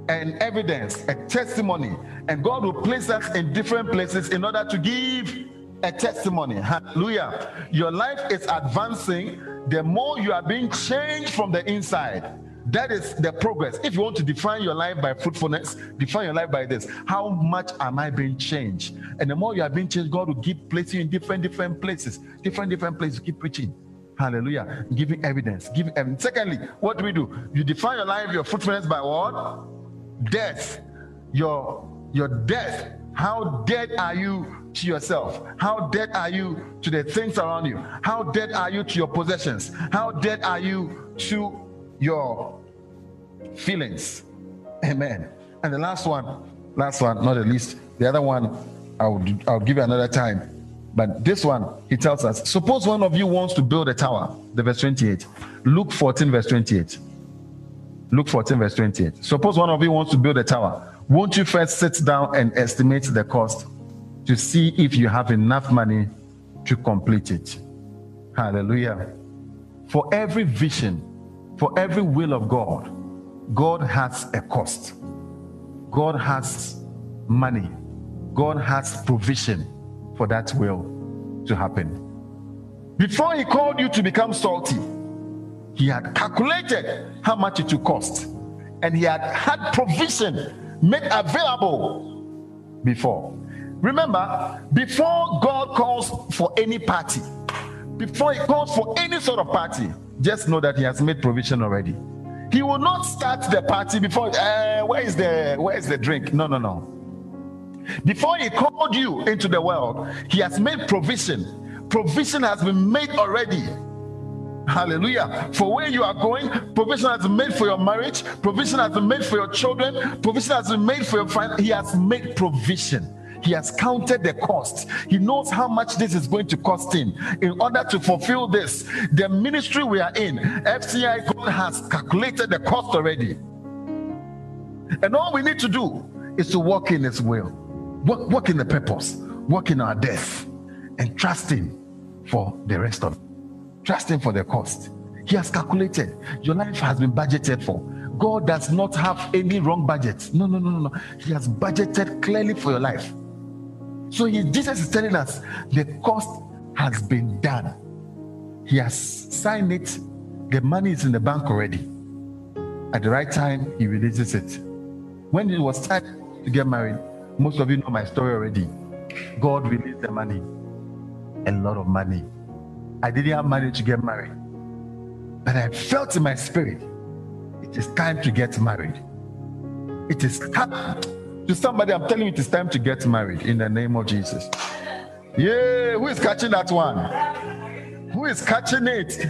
an evidence, a testimony. And God will place us in different places in order to give a testimony. Hallelujah. Your life is advancing the more you are being changed from the inside. That is the progress. If you want to define your life by fruitfulness, define your life by this. How much am I being changed? And the more you are being changed, God will keep placing you in different, different places, different, different places. Keep preaching. Hallelujah. Giving evidence. Giving evidence. Secondly, what do we do? You define your life, your fruitfulness by what? Death. Your your death. How dead are you to yourself? How dead are you to the things around you? How dead are you to your possessions? How dead are you to your feelings. Amen. And the last one, last one, not the least, the other one, I'll, I'll give you another time. But this one, he tells us suppose one of you wants to build a tower, the verse 28. Luke 14, verse 28. Luke 14, verse 28. Suppose one of you wants to build a tower. Won't you first sit down and estimate the cost to see if you have enough money to complete it? Hallelujah. For every vision, for every will of God, God has a cost. God has money. God has provision for that will to happen. Before He called you to become salty, He had calculated how much it would cost, and He had had provision made available before. Remember, before God calls for any party, before He calls for any sort of party, just know that he has made provision already. He will not start the party before uh, where is the where is the drink? No, no, no. Before he called you into the world, he has made provision. Provision has been made already. Hallelujah. For where you are going, provision has been made for your marriage, provision has been made for your children, provision has been made for your. He has made provision. He has counted the cost. He knows how much this is going to cost him. In order to fulfill this, the ministry we are in, FCI God has calculated the cost already. And all we need to do is to walk in His will, walk, in the purpose, walk in our death. and trust Him for the rest of it. Trust Him for the cost. He has calculated. Your life has been budgeted for. God does not have any wrong budget. No, no, no, no, no. He has budgeted clearly for your life. So he, Jesus is telling us the cost has been done. He has signed it. The money is in the bank already. At the right time, he releases it. When it was time to get married, most of you know my story already. God released the money, a lot of money. I didn't have money to get married, but I felt in my spirit it is time to get married. It is time to somebody. I'm telling you, it is time to get married in the name of Jesus. Yeah, who is catching that one? Who is catching it?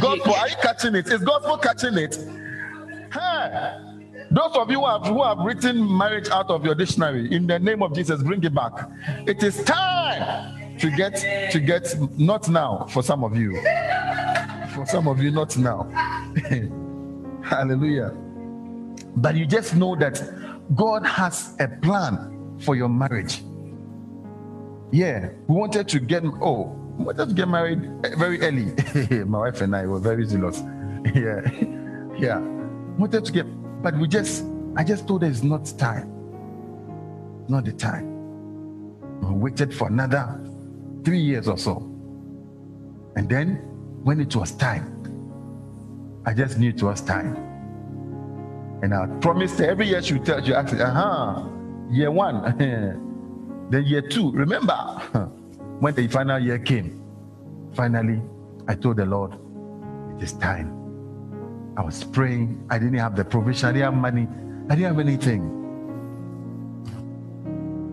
Gospel, are you catching it? Is gospel catching it? Hey, those of you who have, who have written marriage out of your dictionary, in the name of Jesus, bring it back. It is time to get to get not now for some of you. For some of you, not now. Hallelujah. But you just know that God has a plan for your marriage. Yeah, we wanted to get oh, we wanted to get married very early. My wife and I were very zealous. Yeah, yeah, wanted to get, but we just, I just told her it's not time, not the time. We waited for another three years or so, and then when it was time, I just knew it was time. And I promised every year she would tell you, ask, uh huh, year one, then year two. Remember when the final year came? Finally, I told the Lord, it is time. I was praying. I didn't have the provision. I didn't have money. I didn't have anything.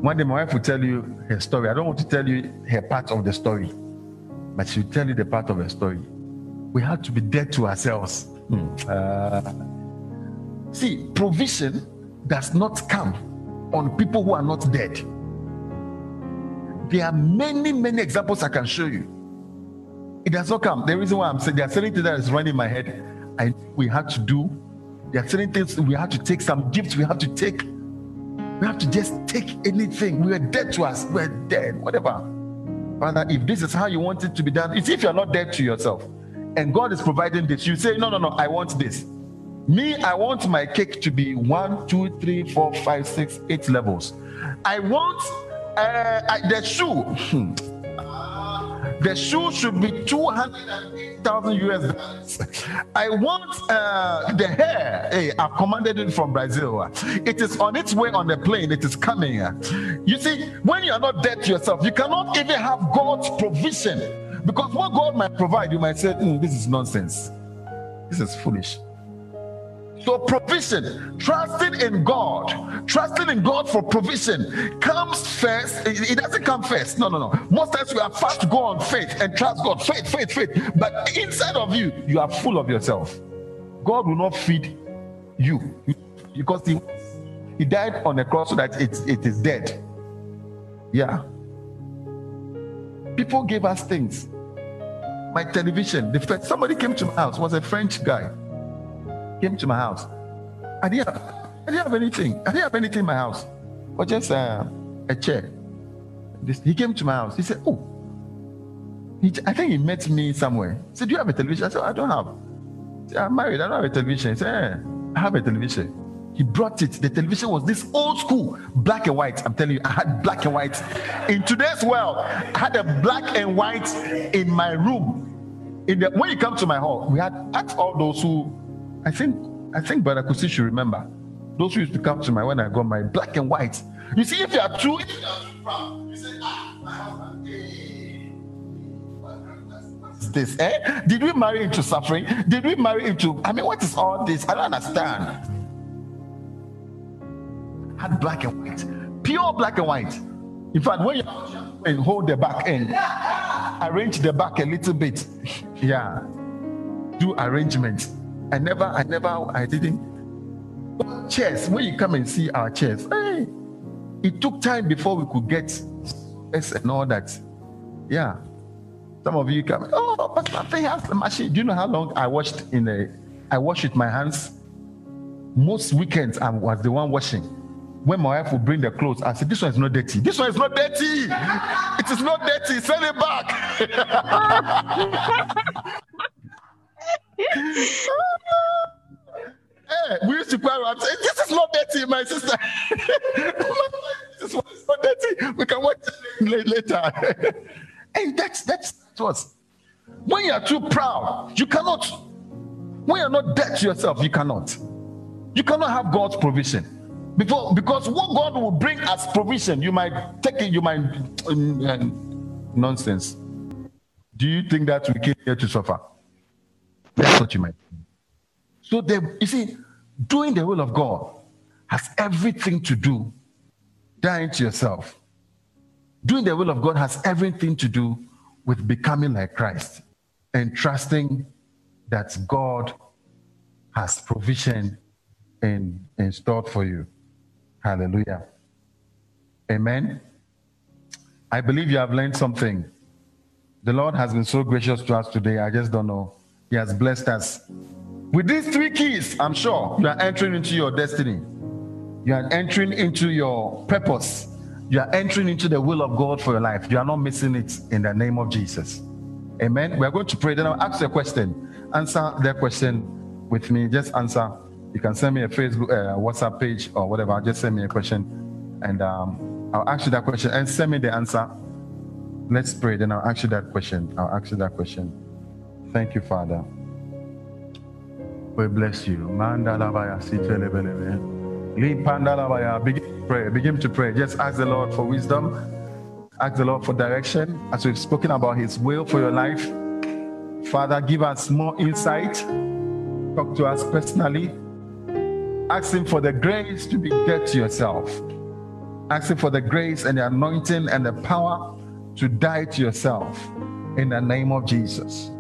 One day, my wife will tell you her story. I don't want to tell you her part of the story, but she'll tell you the part of her story we have to be dead to ourselves. Hmm. Uh, see, provision does not come on people who are not dead. There are many, many examples I can show you. It does not come. The reason why I'm saying there are certain things that is running in my head, and we have to do. There are certain things we have to take some gifts. We have to take. We have to just take anything. We are dead to us. We're dead. Whatever. Father, if this is how you want it to be done, it's if you're not dead to yourself and God is providing this, you say, No, no, no, I want this. Me, I want my cake to be one, two, three, four, five, six, eight levels. I want uh, I, the shoe. Hmm. the shoe should be 208,000 US dollars. I want uh, the hair. Hey, I've commanded it from Brazil. It is on its way on the plane. It is coming. You see, when you are not dead to yourself, you cannot even have God's provision because what God might provide, you might say, mm, This is nonsense. This is foolish. So, provision, trusting in God, trusting in God for provision comes first. It doesn't come first. No, no, no. Most times we are fast to go on faith and trust God. Faith, faith, faith. But inside of you, you are full of yourself. God will not feed you because He, he died on the cross so that it, it is dead. Yeah. People gave us things my television. The first, somebody came to my house, was a French guy. Came to my house. I didn't have, I didn't have anything. I didn't have anything in my house. But just uh, a chair. This, he came to my house. He said, Oh, he, I think he met me somewhere. He said, Do you have a television? I said, I don't have. Said, I'm married. I don't have a television. He said, yeah, I have a television. He brought it. The television was this old school, black and white. I'm telling you, I had black and white. In today's world, I had a black and white in my room in the, when you come to my hall, we had asked all those who, I think, I think Brother Kusi should remember, those who used to come to my when I got my black and white. You see, if you are true, if you are too proud, you say, ah, this? Eh? Did we marry into suffering? Did we marry into? I mean, what is all this? I don't understand. Had black and white, pure black and white. In fact, when you and hold the back end, arrange the back a little bit. Yeah, do arrangement. I never, I never, I didn't. Chairs, when you come and see our chairs, hey, it took time before we could get S and all that. Yeah. Some of you come, oh, but nothing has the machine. Do you know how long I washed in a I wash with my hands? Most weekends I was the one washing when my wife will bring the clothes, I said, This one is not dirty. This one is not dirty. It is not dirty. Send it back. hey, we used to cry I'm This is not dirty, my sister. this is not dirty. We can watch it later. and that's that's what. When you are too proud, you cannot. When you're not dead to yourself, you cannot. You cannot have God's provision. Before, because what God will bring as provision, you might take it, you might um, um, nonsense. Do you think that we came here to suffer? That's what you might. So they, you see, doing the will of God has everything to do dying to yourself. Doing the will of God has everything to do with becoming like Christ and trusting that God has provision in, in store for you. Hallelujah. Amen. I believe you have learned something. The Lord has been so gracious to us today. I just don't know. He has blessed us. With these three keys, I'm sure you are entering into your destiny. You are entering into your purpose. You are entering into the will of God for your life. You are not missing it in the name of Jesus. Amen. We are going to pray. Then I'll ask you a question. Answer that question with me. Just answer you can send me a Facebook, uh, WhatsApp page or whatever. Just send me a question, and um, I'll ask you that question and send me the answer. Let's pray. Then I'll ask you that question. I'll ask you that question. Thank you, Father. We bless you. Begin to pray. Begin to pray. Just ask the Lord for wisdom. Ask the Lord for direction. As we've spoken about His will for your life, Father, give us more insight. Talk to us personally asking for the grace to be dead to yourself, asking for the grace and the anointing and the power to die to yourself in the name of Jesus.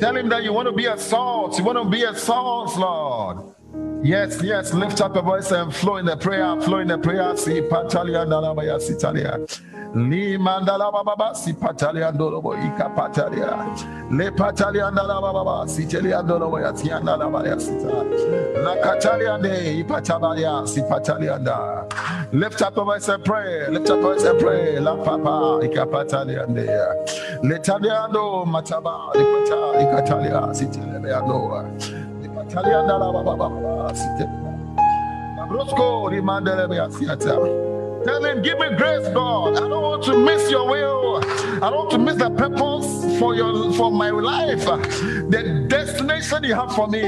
Tell him that you want to be a salt. You want to be a salt, Lord. Yes, yes. Lift up your voice and flow in the prayer. Flow in the prayer. See, Patalia, Nalabaya, Sitalia. Li mandala baba si patalia ndolo ika patalia. Le patalia ndala baba si telia ndolo ya tianda la baya sita. La katalia de ipatalia si patalia nda. Lift up your voice and pray. Lift up your voice and pray. La papa ika patalia de. Le ndo mataba li pata ikatalia si telia ndo. Li patalia ndala baba si telia. Brosco rimandele ya siata. Tell him, give me grace, God. I don't want to miss your will. I don't want to miss the purpose for your for my life. The destination you have for me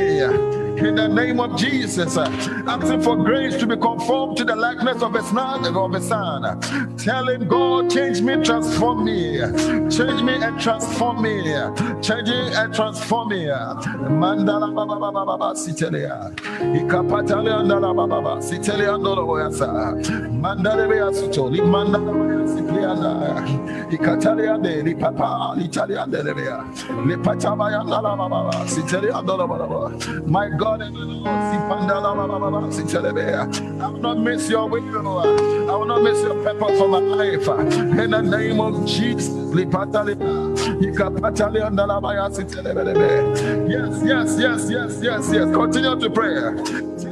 in the name of Jesus. Uh, asking for grace to be conformed to the likeness of his son. Of his son. Telling God, change me, transform me. Change me and transform me. Change me and transform me. Mandala baba baba baba sitelia. Ikapatalia andala baba baba sitelia andolo boyasa. Mandale beya suto. Li mandala baba. My God. I will not miss your will. I will not miss your purpose for my life. In the name of Jesus. Yes, yes, yes, yes, yes, yes. Continue to pray.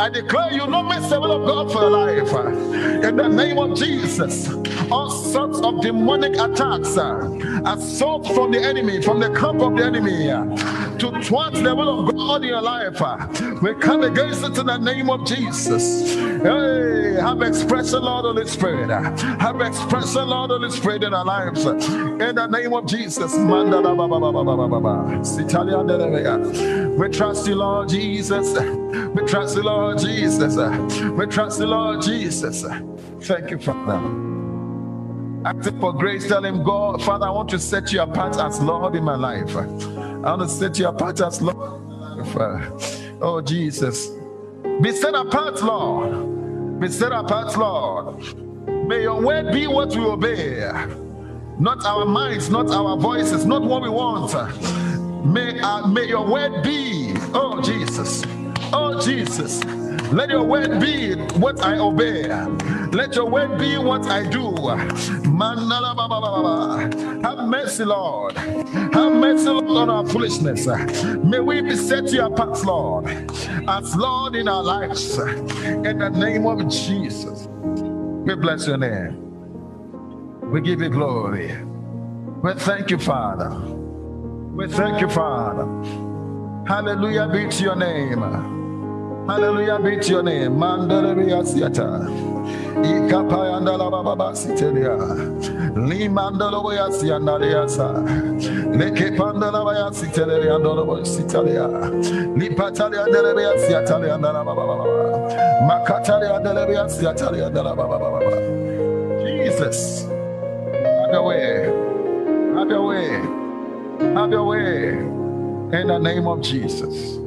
I declare you no will of God for your life. In the name of Jesus, all sorts of demonic attacks, uh, assault from the enemy, from the camp of the enemy, to thwart the will of God in your life. We come against it in the name of Jesus. Hey, have expression, Lord Holy Spirit. Have expression, Lord Holy Spirit in our lives. In the name of Jesus. We trust you, Lord Jesus. We trust you, Lord Jesus. We trust you, Lord Jesus. Thank you, Father. Asking for grace, tell him, God, Father, I want to set you apart as Lord in my life. I want to set you apart as Lord. Oh, Jesus. Be set apart, Lord. Be set apart, Lord. May your word be what we obey. Not our minds, not our voices, not what we want. May, uh, may your word be, oh Jesus, oh Jesus. Let your word be what I obey. Let your word be what I do. Have mercy, Lord. Have mercy, Lord, on our foolishness. May we be set to apart, Lord, as Lord in our lives. In the name of Jesus. We bless your name. We give you glory. We thank you, Father. We thank you, Father. Hallelujah be to your name. Hallelujah be to your name. Mandalabia Siata. Ikapayanda la baba sitelia. Limandalo boya siandaliasa. Leke pandala boya sitelia andolo boya sitalia. Lipatalia delebia siatalia andala baba baba. Makatalia delebia siatalia andala baba baba. Jesus. Have your way. Have your way. Have your way. In the name of Jesus.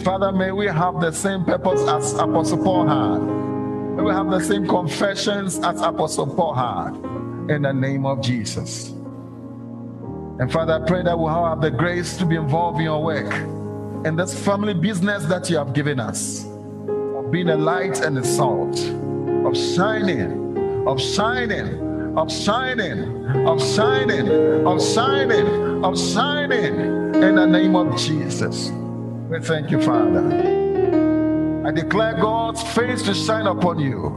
Father, may we have the same purpose as Apostle Paul had. May we have the same confessions as Apostle Paul had. In the name of Jesus. And Father, I pray that we'll have the grace to be involved in your work. In this family business that you have given us. Of being a light and a salt, of shining, of shining, of shining, of shining, of shining, of shining. In the name of Jesus. We thank you, Father. I declare God's face to shine upon you.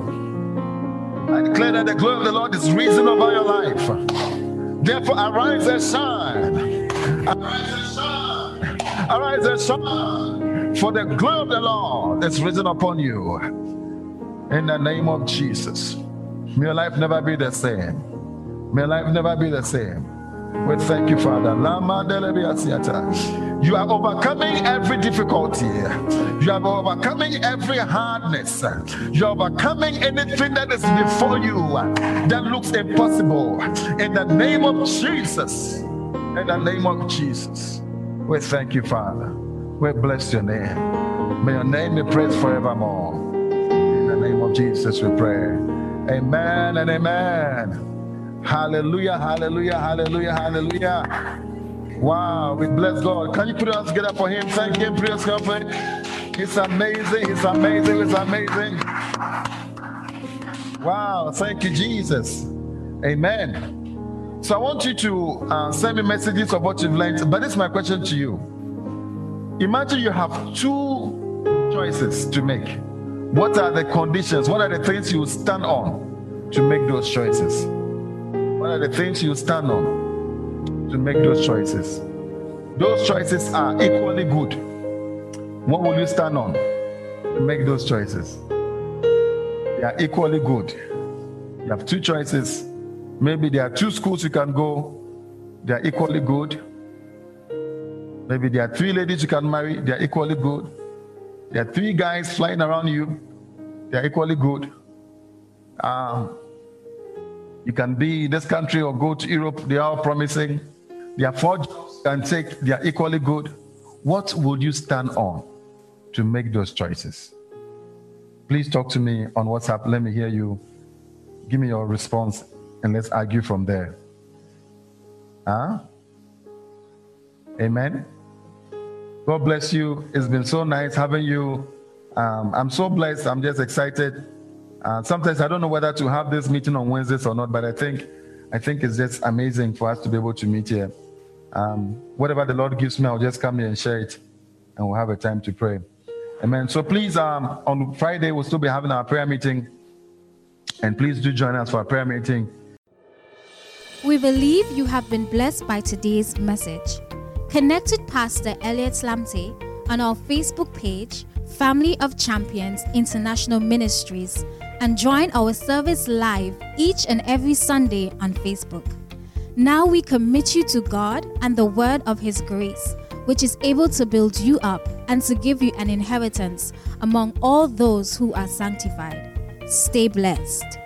I declare that the glory of the Lord is risen over your life. Therefore, arise and shine. Arise and shine. Arise and shine. For the glory of the Lord is risen upon you. In the name of Jesus. May your life never be the same. May your life never be the same. We thank you, Father. You are overcoming every difficulty. You are overcoming every hardness. You are overcoming anything that is before you that looks impossible. In the name of Jesus. In the name of Jesus. We thank you, Father. We bless your name. May your name be praised forevermore. In the name of Jesus, we pray. Amen and amen. Hallelujah, hallelujah, hallelujah, hallelujah. Wow, we bless God. Can you put us together for Him? Thank Him, praise for It's amazing, it's amazing, it's amazing. Wow, thank you, Jesus. Amen. So I want you to uh, send me messages of what you've learned. But this is my question to you. Imagine you have two choices to make. What are the conditions? What are the things you stand on to make those choices? What are the things you stand on to make those choices? Those choices are equally good. What will you stand on to make those choices? They are equally good. You have two choices. Maybe there are two schools you can go, they are equally good. Maybe there are three ladies you can marry, they are equally good. There are three guys flying around you, they are equally good. Um, you can be in this country or go to Europe. They are promising. They are four jobs can take. They are equally good. What would you stand on to make those choices? Please talk to me on WhatsApp. Let me hear you. Give me your response and let's argue from there. Huh? Amen. God bless you. It's been so nice having you. Um, I'm so blessed. I'm just excited uh, sometimes I don't know whether to have this meeting on Wednesdays or not, but I think I think it's just amazing for us to be able to meet here. Um, whatever the Lord gives me, I'll just come here and share it, and we'll have a time to pray. Amen. So please, um, on Friday we'll still be having our prayer meeting, and please do join us for our prayer meeting. We believe you have been blessed by today's message. Connect with Pastor Elliot Slamte on our Facebook page, Family of Champions International Ministries, and join our service live each and every Sunday on Facebook. Now we commit you to God and the word of His grace, which is able to build you up and to give you an inheritance among all those who are sanctified. Stay blessed.